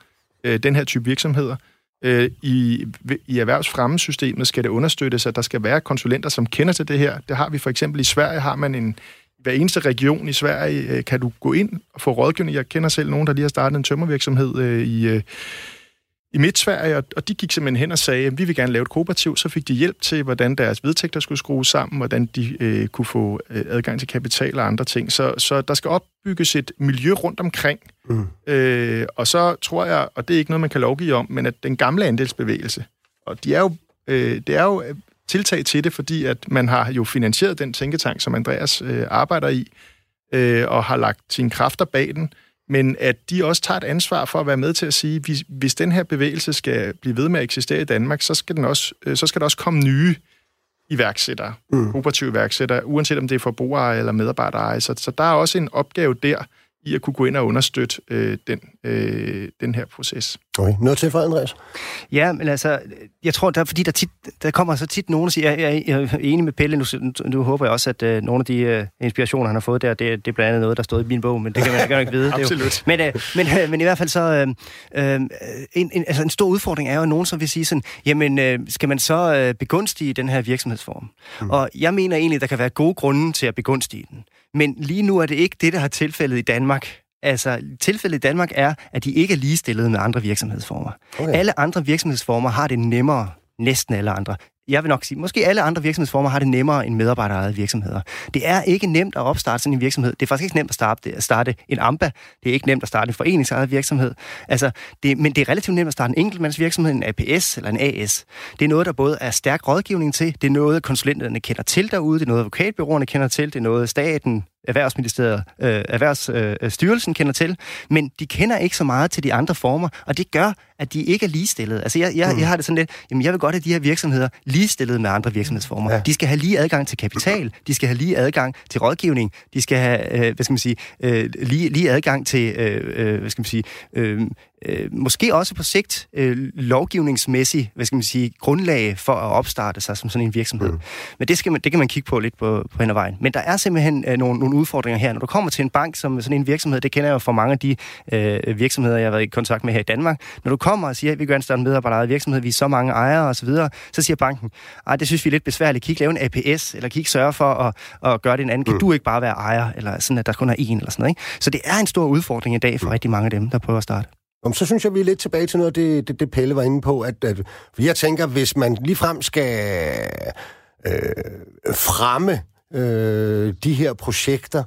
øh, den her type virksomheder. Øh, i, I erhvervsfremmesystemet skal det understøttes, at der skal være konsulenter, som kender til det her. Det har vi for eksempel i Sverige, har man en, hver eneste region i Sverige, øh, kan du gå ind og få rådgivning. Jeg kender selv nogen, der lige har startet en tømmervirksomhed øh, i, øh, i Midt-Sverige, og de gik simpelthen hen og sagde, at vi vil gerne lave et kooperativ. Så fik de hjælp til, hvordan deres vedtægter skulle skrues sammen, hvordan de øh, kunne få øh, adgang til kapital og andre ting. Så, så der skal opbygges et miljø rundt omkring. Mm. Øh, og så tror jeg, og det er ikke noget, man kan lovgive om, men at den gamle andelsbevægelse, og de er jo, øh, det er jo tiltag til det, fordi at man har jo finansieret den tænketank, som Andreas øh, arbejder i, øh, og har lagt sine kræfter bag den, men at de også tager et ansvar for at være med til at sige, hvis, hvis den her bevægelse skal blive ved med at eksistere i Danmark, så skal, den også, øh, så skal der også komme nye iværksættere, mm. operative iværksættere, uanset om det er forbrugere eller medarbejdere. Så, så der er også en opgave der, i at kunne gå ind og understøtte øh, den, øh, den her proces. Okay. Noget til for, Andreas? Ja, men altså, jeg tror, der, fordi der, tit, der kommer så tit nogen og siger, jeg, jeg, jeg er enig med Pelle, nu, nu håber jeg også, at øh, nogle af de øh, inspirationer, han har fået der, det, det er blandt andet noget, der stod i min bog, men det kan man, kan ikke vide. Absolut. Det men, øh, men, øh, men i hvert fald så, øh, øh, en, en, altså en stor udfordring er jo, at nogen som vil sige sådan, jamen, øh, skal man så øh, begunstige den her virksomhedsform? Mm. Og jeg mener egentlig, der kan være gode grunde til at begunstige den. Men lige nu er det ikke det, der har tilfældet i Danmark. Altså, tilfældet i Danmark er, at de ikke er ligestillede med andre virksomhedsformer. Okay. Alle andre virksomhedsformer har det nemmere, næsten alle andre, jeg vil nok sige, måske alle andre virksomhedsformer har det nemmere end medarbejderejede virksomheder. Det er ikke nemt at opstarte sådan en virksomhed. Det er faktisk ikke nemt at starte, at starte en AMBA. Det er ikke nemt at starte en foreningsejet virksomhed. Altså, det, men det er relativt nemt at starte en enkeltmandsvirksomhed, en APS eller en AS. Det er noget, der både er stærk rådgivning til, det er noget, konsulenterne kender til derude, det er noget, advokatbyråerne kender til, det er noget, staten Erhvervsministeriet, øh, Erhvervsstyrelsen øh, kender til, men de kender ikke så meget til de andre former, og det gør, at de ikke er ligestillede. Altså, jeg, jeg, mm. jeg har det sådan lidt, jamen, jeg vil godt have de her virksomheder ligestillede med andre virksomhedsformer. Ja. De skal have lige adgang til kapital, de skal have lige adgang til rådgivning, de skal have, øh, hvad skal man sige, øh, lige, lige adgang til, øh, øh, hvad skal man sige, øh, øh, måske også på sigt øh, lovgivningsmæssigt, hvad skal man sige, grundlag for at opstarte sig som sådan en virksomhed. Mm. Men det, skal man, det kan man kigge på lidt på, på hen ad vejen. Men der er simpelthen øh, nogle, nogle udfordringer her. Når du kommer til en bank som sådan en virksomhed, det kender jeg jo fra mange af de øh, virksomheder, jeg har været i kontakt med her i Danmark. Når du kommer og siger, at vi gør en større medarbejderejet virksomhed, vi er så mange ejere osv., så, så siger banken, at det synes vi er lidt besværligt. Ikke lave en APS, eller ikke sørge for at, at gøre det en anden? Kan mm. du ikke bare være ejer, eller sådan, at der kun er en, eller sådan noget. Ikke? Så det er en stor udfordring i dag for mm. rigtig mange af dem, der prøver at starte. Om så synes jeg, vi er lidt tilbage til noget af det, det, det Pelle var inde på, at, at jeg tænker, hvis man ligefrem skal øh, fremme øh, de her projekter,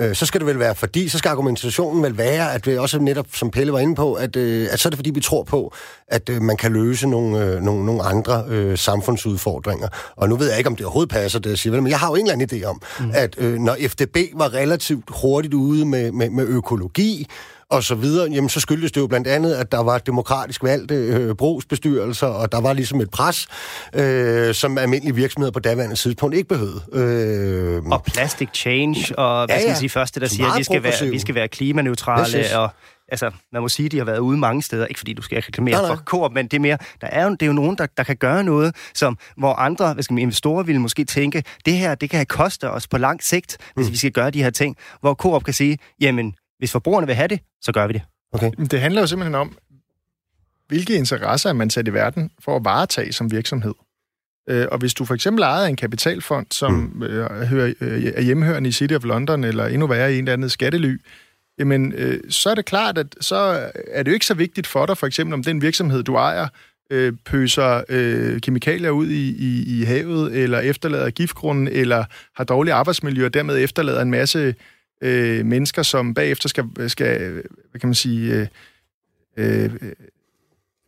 øh, så skal det vel være fordi, så skal argumentationen vel være, at det også netop, som Pelle var inde på, at, øh, at så er det fordi, vi tror på, at øh, man kan løse nogle, øh, nogle, nogle andre øh, samfundsudfordringer. Og nu ved jeg ikke, om det overhovedet passer, det jeg siger, men jeg har jo en eller anden idé om, mm. at øh, når FDB var relativt hurtigt ude med, med, med økologi, og så videre, jamen så skyldes det jo blandt andet, at der var demokratisk valgte øh, brugsbestyrelser, og der var ligesom et pres, øh, som almindelige virksomheder på daværende tidspunkt ikke behøvede. Øh, og plastic change, og hvad ja, skal man sige, første, der siger, at vi skal, være, vi skal være klimaneutrale, og altså, man må sige, at de har været ude mange steder, ikke fordi du skal reklamere nej, nej. for Coop, men det er mere, der er jo, det er jo nogen, der, der kan gøre noget, som, hvor andre hvad skal man, investorer ville måske tænke, det her, det kan have koste os på lang sigt, hvis mm. vi skal gøre de her ting, hvor Coop kan sige, jamen, hvis forbrugerne vil have det, så gør vi det. Okay. Det handler jo simpelthen om, hvilke interesser er man sat i verden for at varetage som virksomhed. Øh, og hvis du for eksempel ejer en kapitalfond, som mm. øh, hører, øh, er hjemmehørende i City of London, eller endnu værre i en eller anden skattely, jamen, så er det klart, at så er det jo ikke så vigtigt for dig, for eksempel om den virksomhed, du ejer, øh, pøser øh, kemikalier ud i, i, i havet, eller efterlader giftgrunden, eller har dårlig arbejdsmiljø, og dermed efterlader en masse øh, mennesker, som bagefter skal, skal hvad kan man sige, øh, øh,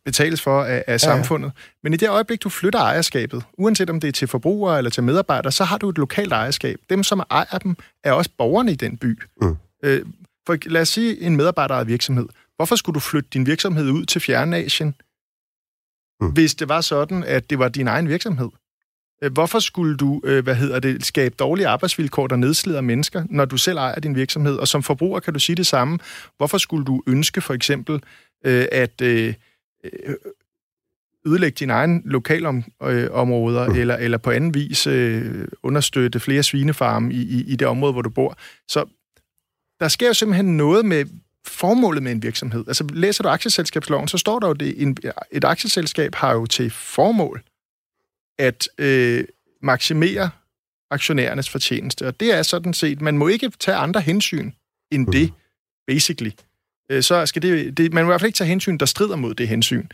betales for af, af samfundet. Ja, ja. Men i det øjeblik, du flytter ejerskabet, uanset om det er til forbrugere eller til medarbejdere, så har du et lokalt ejerskab. Dem, som ejer dem, er også borgerne i den by. Mm. Øh, for lad os sige en medarbejder virksomhed. Hvorfor skulle du flytte din virksomhed ud til Fjernasien, mm. hvis det var sådan, at det var din egen virksomhed? Øh, hvorfor skulle du, øh, hvad hedder det, skabe dårlige arbejdsvilkår, der nedslider mennesker, når du selv ejer din virksomhed? Og som forbruger kan du sige det samme. Hvorfor skulle du ønske for eksempel, øh, at ødelægge dine egne lokalområder, mm. eller, eller på anden vis understøtte flere svinefarme i, i, i det område, hvor du bor? Så der sker jo simpelthen noget med formålet med en virksomhed. Altså læser du aktieselskabsloven, så står der jo, det en, et aktieselskab har jo til formål at øh, maksimere aktionærernes fortjeneste. Og det er sådan set, man må ikke tage andre hensyn end det, basically. Øh, så skal det, det, man må i hvert fald ikke tage hensyn, der strider mod det hensyn.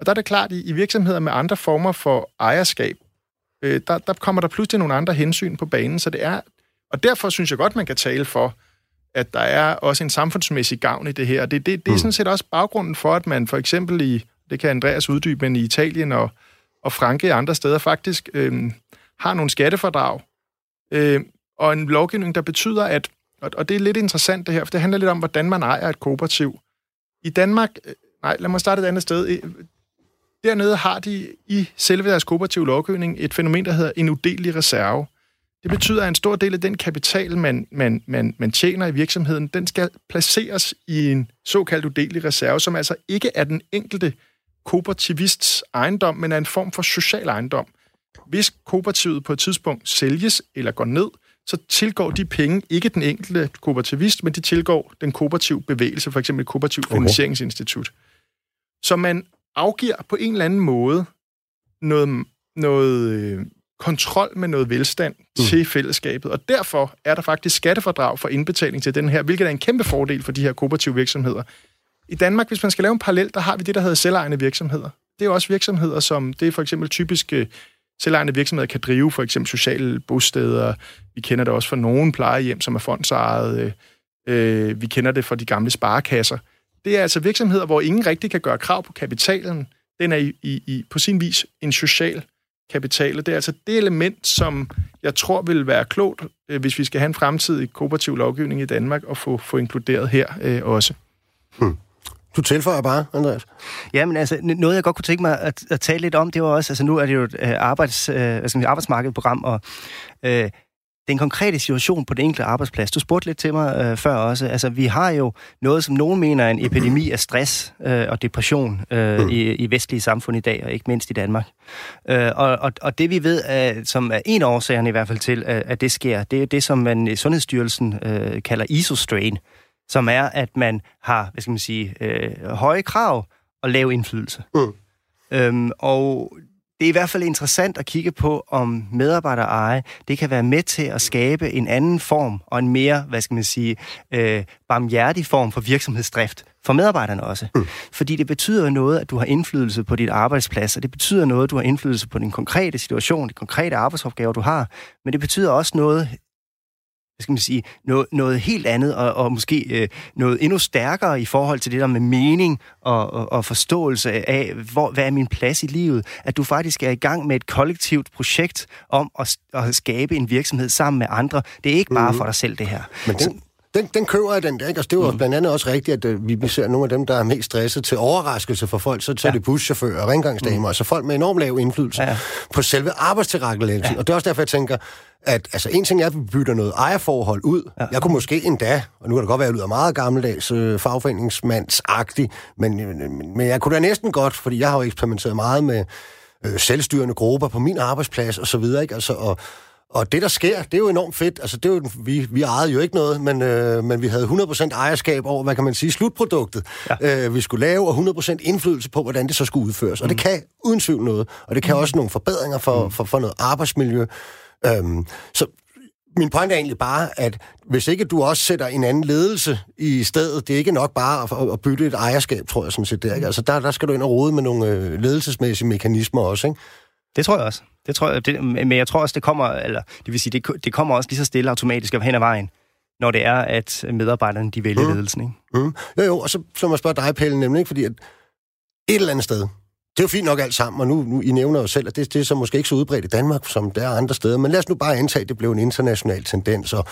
Og der er det klart, i, i virksomheder med andre former for ejerskab, øh, der, der kommer der pludselig nogle andre hensyn på banen, så det er, og derfor synes jeg godt, man kan tale for, at der er også en samfundsmæssig gavn i det her. Det, det, det er mm. sådan set også baggrunden for, at man for eksempel i, det kan Andreas uddybe, men i Italien og, og Franke og andre steder faktisk øh, har nogle skattefordrag øh, og en lovgivning, der betyder, at, og, og det er lidt interessant det her, for det handler lidt om, hvordan man ejer et kooperativ. I Danmark, øh, nej, lad mig starte et andet sted. Øh, dernede har de i selve deres kooperative lovgivning et fænomen, der hedder en udelig reserve. Det betyder, at en stor del af den kapital, man, man, man, man tjener i virksomheden, den skal placeres i en såkaldt udelig reserve, som altså ikke er den enkelte kooperativists ejendom, men er en form for social ejendom. Hvis kooperativet på et tidspunkt sælges eller går ned, så tilgår de penge ikke den enkelte kooperativist, men de tilgår den kooperative bevægelse, for eksempel et kooperativt okay. finansieringsinstitut. Så man afgiver på en eller anden måde noget, noget øh, kontrol med noget velstand mm. til fællesskabet, og derfor er der faktisk skattefordrag for indbetaling til den her, hvilket er en kæmpe fordel for de her kooperative virksomheder. I Danmark, hvis man skal lave en parallel, der har vi det, der hedder selvejende virksomheder. Det er også virksomheder, som det er for eksempel typiske øh, selvejende virksomheder kan drive, for eksempel sociale bosteder. Vi kender det også fra nogle plejehjem, som er fondsejet. Øh, vi kender det fra de gamle sparekasser. Det er altså virksomheder, hvor ingen rigtig kan gøre krav på kapitalen. Den er i, i, i, på sin vis en social kapital. Det er altså det element, som jeg tror vil være klogt, øh, hvis vi skal have en fremtidig kooperativ lovgivning i Danmark, og få, få inkluderet her øh, også. Hmm. Du tilføjer bare, Andreas. Ja, men altså, noget jeg godt kunne tænke mig at, at tale lidt om, det var også, altså nu er det jo et øh, arbejds, øh, altså et arbejdsmarkedprogram, og øh, den konkrete situation på den enkelte arbejdsplads. Du spurgte lidt til mig øh, før også. Altså, vi har jo noget, som nogen mener er en epidemi af stress øh, og depression øh, mm. i, i vestlige samfund i dag, og ikke mindst i Danmark. Øh, og, og, og det vi ved, er, som er en af årsagerne i hvert fald til, at, at det sker, det er det, som man i Sundhedsstyrelsen øh, kalder isostrain, som er, at man har, hvad skal man sige, øh, høje krav og lav indflydelse. Mm. Øhm, og det er i hvert fald interessant at kigge på, om medarbejdereje, det kan være med til at skabe en anden form, og en mere, hvad skal man sige, øh, barmhjertig form for virksomhedsdrift for medarbejderne også. Mm. Fordi det betyder noget, at du har indflydelse på dit arbejdsplads, og det betyder noget, at du har indflydelse på den konkrete situation, de konkrete arbejdsopgaver, du har, men det betyder også noget hvad skal man sige, noget, noget helt andet, og, og måske øh, noget endnu stærkere i forhold til det der med mening og, og, og forståelse af, hvor, hvad er min plads i livet. At du faktisk er i gang med et kollektivt projekt om at, at skabe en virksomhed sammen med andre. Det er ikke bare mm-hmm. for dig selv, det her. Men den, den, den køber jeg, den der, ikke? Altså, det var mm. blandt andet også rigtigt, at øh, vi ser nogle af dem, der er mest stresset til overraskelse for folk, så tager ja. det buschauffører og rengøringsdamer, mm. altså folk med enorm lav indflydelse ja. på selve arbejdstilrettelæggelsen. Ja. Og det er også derfor, jeg tænker, at altså, en ting er, at vi bytter noget ejerforhold ud. Ja. Jeg kunne måske endda, og nu kan det godt være, at jeg lyder meget gammeldags øh, fagforeningsmandsagtig, men, øh, men, men jeg kunne da næsten godt, fordi jeg har jo eksperimenteret meget med øh, selvstyrende grupper på min arbejdsplads og så videre, ikke? Altså, og, og det, der sker, det er jo enormt fedt. Altså, det er jo, vi, vi ejede jo ikke noget, men, øh, men vi havde 100% ejerskab over, hvad kan man sige, slutproduktet, ja. øh, vi skulle lave, og 100% indflydelse på, hvordan det så skulle udføres. Mm. Og det mm. kan uden tvivl noget, og det kan mm. også nogle forbedringer for, mm. for, for noget arbejdsmiljø. Øhm, så min pointe er egentlig bare, at hvis ikke du også sætter en anden ledelse i stedet, det er ikke nok bare at, at bytte et ejerskab, tror jeg sådan set. Der, ikke? Altså, der, der skal du ind og rode med nogle øh, ledelsesmæssige mekanismer også, ikke? Det tror jeg også. Det tror jeg, det, men jeg tror også, det kommer, eller det vil sige, det, det kommer også lige så stille automatisk hen ad vejen, når det er, at medarbejderne de vælger mm. ledelsen. Ikke? Mm. Jo, jo, og så, så må jeg spørge dig, Pelle, nemlig, fordi at et eller andet sted, det er jo fint nok alt sammen, og nu, nu I nævner jo selv, at det, det er så måske ikke så udbredt i Danmark, som det er andre steder, men lad os nu bare antage, at det blev en international tendens, og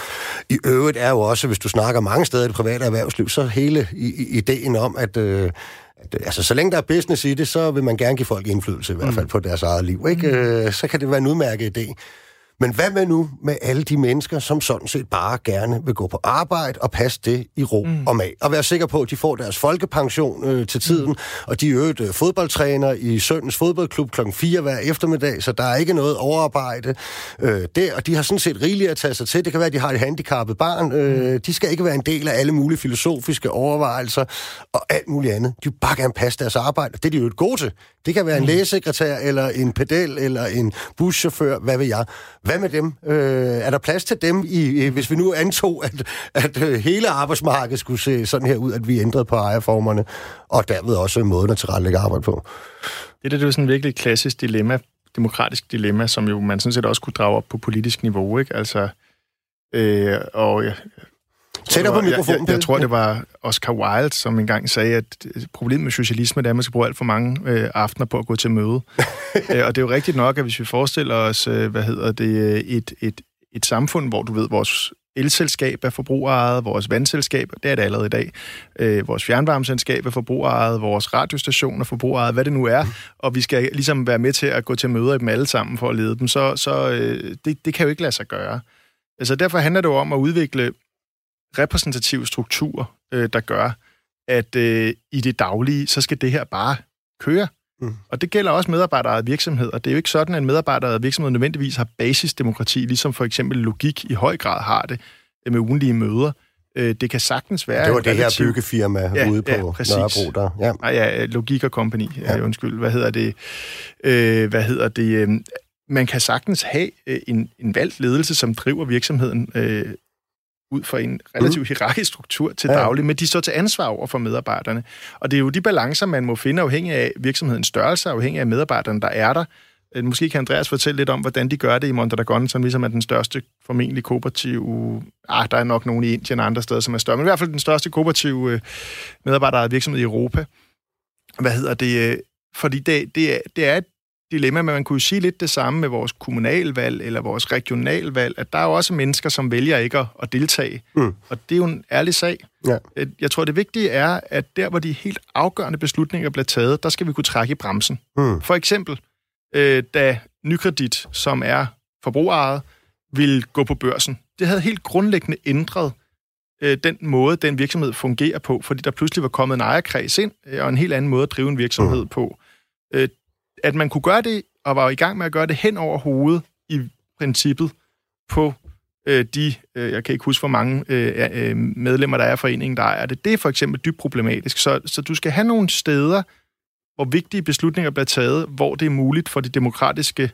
i øvrigt er jo også, hvis du snakker mange steder i det private erhvervsliv, så hele ideen om, at, øh, at altså, så længe der er business i det, så vil man gerne give folk indflydelse, i hvert fald mm. på deres eget liv, ikke? Mm. Øh, så kan det være en udmærket idé. Men hvad med nu med alle de mennesker, som sådan set bare gerne vil gå på arbejde og passe det i ro mm. og mag? Og være sikker på, at de får deres folkepension øh, til tiden, mm. og de er øvrigt øh, fodboldtræner i Søndens fodboldklub klokken 4 hver eftermiddag, så der er ikke noget overarbejde øh, der, og de har sådan set rigeligt at tage sig til. Det kan være, at de har et handicappet barn. Øh, mm. De skal ikke være en del af alle mulige filosofiske overvejelser og alt muligt andet. De vil bare gerne passe deres arbejde, det er de jo et gode til. Det kan være en mm. lægesekretær, eller en pedel, eller en buschauffør, hvad ved jeg. Hvad med dem? Øh, er der plads til dem, i, hvis vi nu antog, at, at øh, hele arbejdsmarkedet skulle se sådan her ud, at vi ændrede på ejerformerne, og derved også måden at tilrettelægge arbejde på? Det, det er jo sådan et virkelig klassisk dilemma, demokratisk dilemma, som jo man sådan set også kunne drage op på politisk niveau, ikke? Altså, øh, og jeg, Tættere på mikrofonen. Jeg, jeg, jeg tror, det var Oscar Wilde, som engang sagde, at problemet med socialisme er, at man skal bruge alt for mange øh, aftener på at gå til møde. øh, og det er jo rigtigt nok, at hvis vi forestiller os, øh, hvad hedder det, et, et, et samfund, hvor du ved, vores elselskab er forbrugerejet, vores vandselskab, det er det allerede i dag, øh, vores fjernvarmeselskab er forbrugerejet, vores radiostation er forbrugerejet, hvad det nu er, og vi skal ligesom være med til at gå til møder i dem alle sammen for at lede dem, så, så øh, det, det kan jo ikke lade sig gøre. Altså derfor handler det jo om at udvikle repræsentative struktur, øh, der gør, at øh, i det daglige, så skal det her bare køre. Mm. Og det gælder også medarbejderede virksomheder. Det er jo ikke sådan, at medarbejderede virksomheder nødvendigvis har basisdemokrati, ligesom for eksempel logik i høj grad har det øh, med ugenlige møder. Øh, det kan sagtens være... Det var det relativ... her byggefirma ja, ude på ja, Nørrebro der. Ja. Nej, ja, Logik og Company. Ja. Undskyld, hvad hedder det? Øh, hvad hedder det? Øh, man kan sagtens have øh, en, en valgt ledelse, som driver virksomheden øh, ud fra en relativt mm. hierarkisk struktur til ja. daglig, men de står til ansvar over for medarbejderne. Og det er jo de balancer, man må finde afhængig af virksomhedens størrelse, afhængig af medarbejderne, der er der. Øh, måske kan Andreas fortælle lidt om, hvordan de gør det i Mondragon, som ligesom er den største formentlig kooperative... Ah, der er nok nogen i Indien og andre steder, som er større, men i hvert fald den største kooperative øh, medarbejderede virksomhed i Europa. Hvad hedder det? Øh, fordi det, det, er, det er et dilemma, men man kunne jo sige lidt det samme med vores kommunalvalg eller vores regionalvalg, at der er jo også mennesker, som vælger ikke at, deltage. Mm. Og det er jo en ærlig sag. Ja. Jeg tror, det vigtige er, at der, hvor de helt afgørende beslutninger bliver taget, der skal vi kunne trække i bremsen. Mm. For eksempel, øh, da Nykredit, som er forbrugerejet, vil gå på børsen. Det havde helt grundlæggende ændret øh, den måde, den virksomhed fungerer på, fordi der pludselig var kommet en ejerkreds ind, øh, og en helt anden måde at drive en virksomhed mm. på. Øh, at man kunne gøre det, og var i gang med at gøre det hen over hovedet i princippet på øh, de, øh, jeg kan ikke huske, hvor mange øh, øh, medlemmer, der er af foreningen, der er det. Det er for eksempel dybt problematisk. Så, så du skal have nogle steder, hvor vigtige beslutninger bliver taget, hvor det er muligt for de demokratiske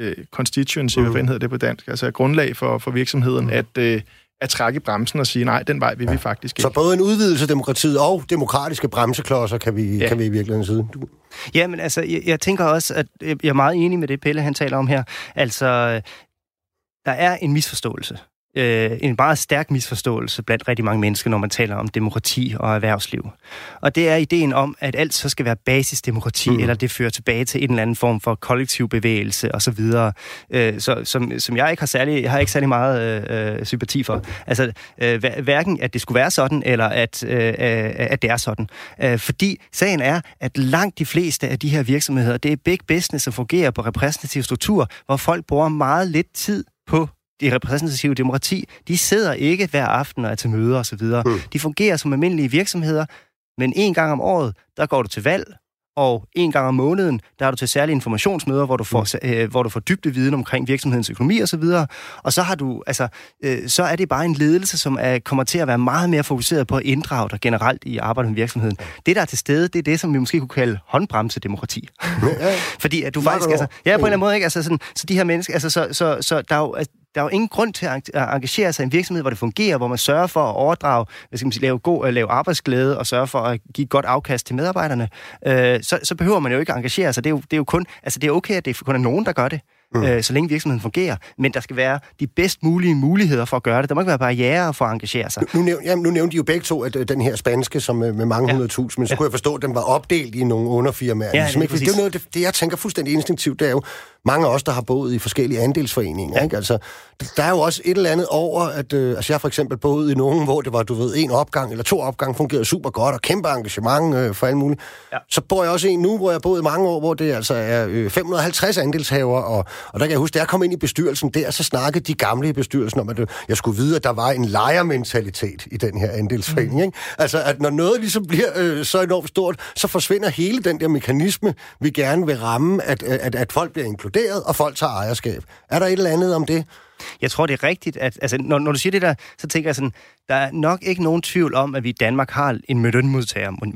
øh, constituency, mm. hvad hedder det på dansk, altså grundlag for, for virksomheden, mm. at, øh, at trække bremsen og sige, nej, den vej vil ja. vi faktisk ikke. Så både en udvidelse af demokratiet og demokratiske bremseklodser kan vi, ja. kan vi i virkeligheden sige. Du... Ja, men altså, jeg, jeg tænker også, at jeg er meget enig med det, Pelle han taler om her. Altså, der er en misforståelse øh, en meget stærk misforståelse blandt rigtig mange mennesker, når man taler om demokrati og erhvervsliv. Og det er ideen om, at alt så skal være basisdemokrati, mm. eller det fører tilbage til en eller anden form for kollektiv bevægelse osv., øh, så, som, som jeg ikke har særlig, har ikke særlig meget øh, sympati for. Altså, øh, hverken at det skulle være sådan, eller at, øh, at det er sådan. Øh, fordi sagen er, at langt de fleste af de her virksomheder, det er big business, som fungerer på repræsentativ struktur, hvor folk bruger meget lidt tid på det repræsentative demokrati, de sidder ikke hver aften og er til møder osv. Mm. De fungerer som almindelige virksomheder, men en gang om året, der går du til valg, og en gang om måneden, der er du til særlige informationsmøder, hvor du får, mm. øh, hvor du får dybde viden omkring virksomhedens økonomi osv. Og, og så har du, altså, øh, så er det bare en ledelse, som er, kommer til at være meget mere fokuseret på at inddrage dig generelt i arbejdet med virksomheden. Det, der er til stede, det er det, som vi måske kunne kalde håndbremsedemokrati. Ja, Fordi at du faktisk, altså, ja, på en eller anden måde, ikke? Altså, sådan, så de her mennesker, altså, så, så, så der er jo, altså, der er jo ingen grund til at engagere sig i en virksomhed, hvor det fungerer, hvor man sørger for at overdrage, hvad skal man sige, lave, god, lave arbejdsglæde og sørge for at give godt afkast til medarbejderne. Øh, så, så behøver man jo ikke engagere sig. Det er jo, det er jo kun, altså det er okay, at det kun er nogen, der gør det mm. øh, så længe virksomheden fungerer. Men der skal være de bedst mulige muligheder for at gøre det. Der må ikke være barriere for at engagere sig. Nu, nævn, jamen, nu nævnte de jo begge to, at øh, den her spanske, som med, med mange ja. hundredtusind, men så ja. kunne jeg forstå, at den var opdelt i nogle underfirmaer. Ja, ligesom, det, er det, er noget, det, det, jeg tænker fuldstændig instinktivt, det er jo, mange af os, der har boet i forskellige andelsforeninger. Ja. Ikke? Altså, der er jo også et eller andet over, at øh, altså, jeg for eksempel boet i nogen, hvor det var, du ved, en opgang eller to opgang fungerede super godt, og kæmpe engagement øh, for alt muligt. Ja. Så bor jeg også i en nu, hvor jeg boet i mange år, hvor det altså er øh, 550 andelshaver, og, og der kan jeg huske, da jeg kom ind i bestyrelsen der, så snakkede de gamle i bestyrelsen om, at øh, jeg skulle vide, at der var en lejermentalitet i den her andelsforening. Mm. Ikke? Altså, at når noget ligesom bliver øh, så enormt stort, så forsvinder hele den der mekanisme, vi gerne vil ramme, at, at, at folk bliver inkluderet inkluderet, og folk tager ejerskab. Er der et eller andet om det? Jeg tror, det er rigtigt, at altså, når, når du siger det der, så tænker jeg sådan, der er nok ikke nogen tvivl om, at vi i Danmark har en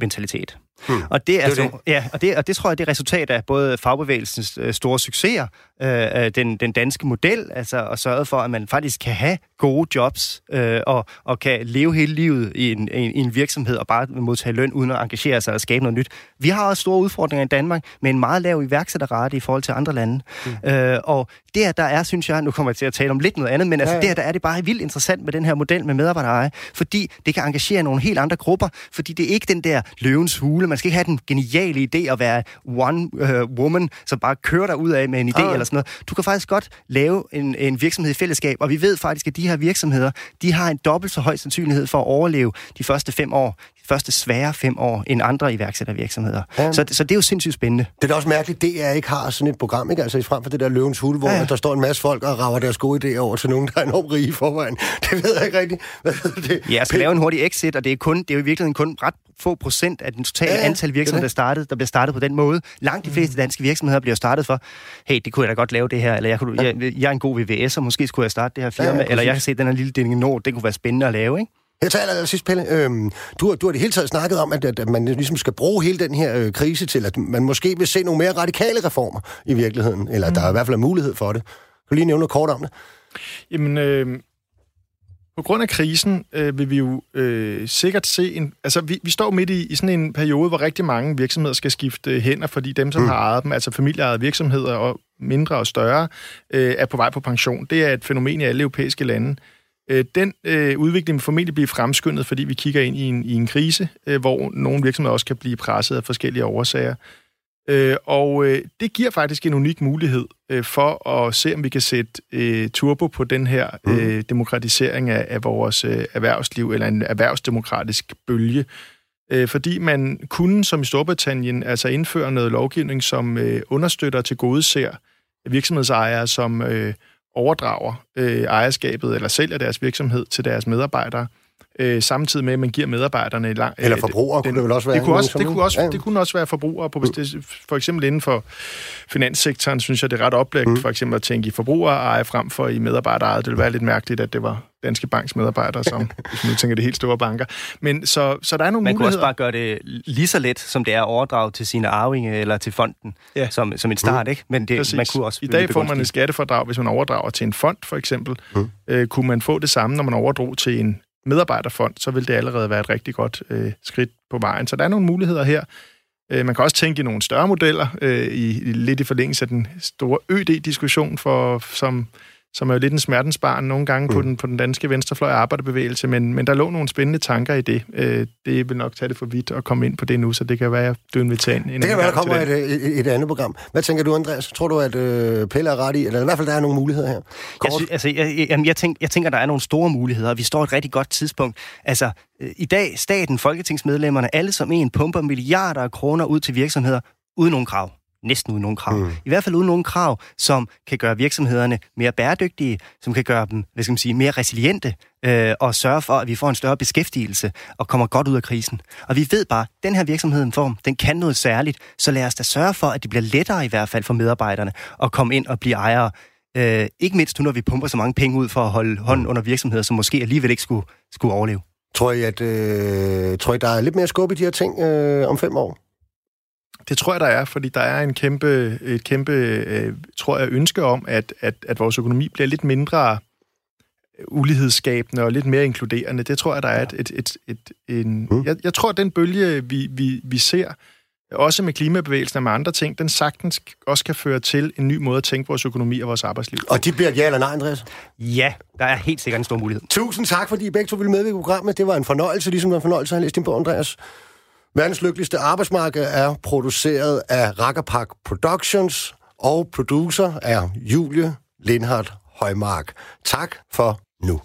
mentalitet. Hmm. Og det, er det, altså, det. Ja, og, det, og det tror jeg, det er resultat af både fagbevægelsens øh, store succeser, øh, den, den danske model, altså at sørge for, at man faktisk kan have gode jobs øh, og, og kan leve hele livet i en, i en virksomhed og bare modtage løn uden at engagere sig og skabe noget nyt. Vi har også store udfordringer i Danmark med en meget lav iværksætterrate i forhold til andre lande. Hmm. Øh, og det, der er, synes jeg, nu kommer jeg til at tale om lidt noget andet, men altså, ja, det, der er det bare vildt interessant med den her model med medarbejdereje, fordi det kan engagere nogle helt andre grupper, fordi det er ikke den der løvens hule, man skal ikke have den geniale idé at være one uh, woman, som bare kører der ud af med en idé ah. eller sådan noget. Du kan faktisk godt lave en, en virksomhed i fællesskab, og vi ved faktisk, at de her virksomheder, de har en dobbelt så høj sandsynlighed for at overleve de første fem år, første svære fem år, end andre iværksættervirksomheder. Ja. Så, så det er jo sindssygt spændende. Det er da også mærkeligt, det er ikke har sådan et program, ikke? Altså frem for det der løvens hule, hvor ja, ja. der står en masse folk og rager deres gode idéer over til nogen, der er enormt rige i forvejen. Det ved jeg ikke rigtigt. Hvad det? Ja, jeg skal lave en hurtig exit, og det er, kun, det er jo i virkeligheden kun ret få procent af den totale ja, antal virksomheder, der, startet, der bliver startet på den måde. Langt de mm. fleste danske virksomheder bliver startet for, hey, det kunne jeg da godt lave det her, eller jeg, kunne, jeg, jeg er en god VVS, og måske skulle jeg starte det her firma, ja, ja, eller jeg kan se den her lille Dinge Nord, det kunne være spændende at lave, ikke? Jeg tager aller sidst, Pelle. Øhm, du, du har det hele taget snakket om, at, at man ligesom skal bruge hele den her øh, krise til, at man måske vil se nogle mere radikale reformer i virkeligheden, eller mm. der er i hvert fald mulighed for det. Kan du lige nævne noget kort om det? Jamen, øh, på grund af krisen øh, vil vi jo øh, sikkert se en... Altså, vi, vi står midt i, i sådan en periode, hvor rigtig mange virksomheder skal skifte hænder, fordi dem, som mm. har ejet dem, altså familieejede virksomheder og mindre og større, øh, er på vej på pension. Det er et fænomen i alle europæiske lande. Øh, den øh, udvikling vil formentlig blive fremskyndet, fordi vi kigger ind i en, i en krise, øh, hvor nogle virksomheder også kan blive presset af forskellige årsager. Øh, og øh, det giver faktisk en unik mulighed øh, for at se, om vi kan sætte øh, turbo på den her mm. øh, demokratisering af, af vores øh, erhvervsliv, eller en erhvervsdemokratisk bølge. Øh, fordi man kunne, som i Storbritannien, altså indføre noget lovgivning, som øh, understøtter til gode ser virksomhedsejere, som øh, overdrager øh, ejerskabet eller sælger deres virksomhed til deres medarbejdere øh, samtidig med, at man giver medarbejderne lang... Eller forbrugere, den, kunne det vel også være? Det kunne, også, det, kunne også, ja. det kunne også være forbrugere. På, mm. For eksempel inden for finanssektoren, synes jeg, det er ret oplægt, mm. for eksempel at tænke i forbrugereje frem for i medarbejdereje. Det ville være lidt mærkeligt, at det var Danske Banks medarbejdere, som hvis man tænker det helt store banker. Men så, så der er nogle Man kunne også bare gøre det lige så let, som det er at overdrage til sine arvinge eller til fonden, ja. som, som en start, mm. ikke? Men det, man kunne også... I dag får man en skattefordrag, hvis man overdrager til en fond, for eksempel. Mm. Øh, kunne man få det samme, når man overdrog til en medarbejderfond, så vil det allerede være et rigtig godt øh, skridt på vejen. Så der er nogle muligheder her. Øh, man kan også tænke i nogle større modeller, øh, i, lidt i forlængelse af den store ØD-diskussion, for, som som er jo lidt en smertensbarn nogle gange mm. på, den, på den danske venstrefløj arbejderbevægelse, men, men der lå nogle spændende tanker i det. Øh, det vil nok tage det for vidt at komme ind på det nu, så det kan være, at du inviterer ind. Det kan være, der kommer et, et, et andet program. Hvad tænker du, Andreas? Tror du, at øh, Pelle er ret i, eller i hvert fald, der er nogle muligheder her? Jeg, sy- altså, jeg, jeg, jeg, tænker, jeg tænker, der er nogle store muligheder, vi står et rigtig godt tidspunkt. Altså, øh, i dag, staten, folketingsmedlemmerne, alle som en, pumper milliarder af kroner ud til virksomheder uden nogen krav. Næsten uden nogen krav. Mm. I hvert fald uden nogen krav, som kan gøre virksomhederne mere bæredygtige, som kan gøre dem hvad skal man sige, mere resiliente, øh, og sørge for, at vi får en større beskæftigelse og kommer godt ud af krisen. Og vi ved bare, at den her virksomhed, den kan noget særligt, så lad os da sørge for, at det bliver lettere i hvert fald for medarbejderne at komme ind og blive ejere. Øh, ikke mindst nu, når vi pumper så mange penge ud for at holde hånden under virksomheder, som måske alligevel ikke skulle, skulle overleve. Tror I, at øh, tror I, der er lidt mere skub i de her ting øh, om fem år? Det tror jeg, der er, fordi der er en kæmpe, et kæmpe øh, tror jeg, ønske om, at, at, at vores økonomi bliver lidt mindre ulighedsskabende og lidt mere inkluderende. Det tror jeg, der er et... et, et, et en, mm. jeg, jeg tror, at den bølge, vi, vi, vi ser, også med klimabevægelsen og med andre ting, den sagtens også kan føre til en ny måde at tænke vores økonomi og vores arbejdsliv. Og de bliver ja eller nej, Andreas? Ja, der er helt sikkert en stor mulighed. Tusind tak, fordi I begge to ville med i programmet. Det var en fornøjelse, ligesom det var en fornøjelse at have læst din bog, Andreas. Verdens lykkeligste arbejdsmarked er produceret af Rackerpark Productions, og producer er Julie Lindhardt Højmark. Tak for nu.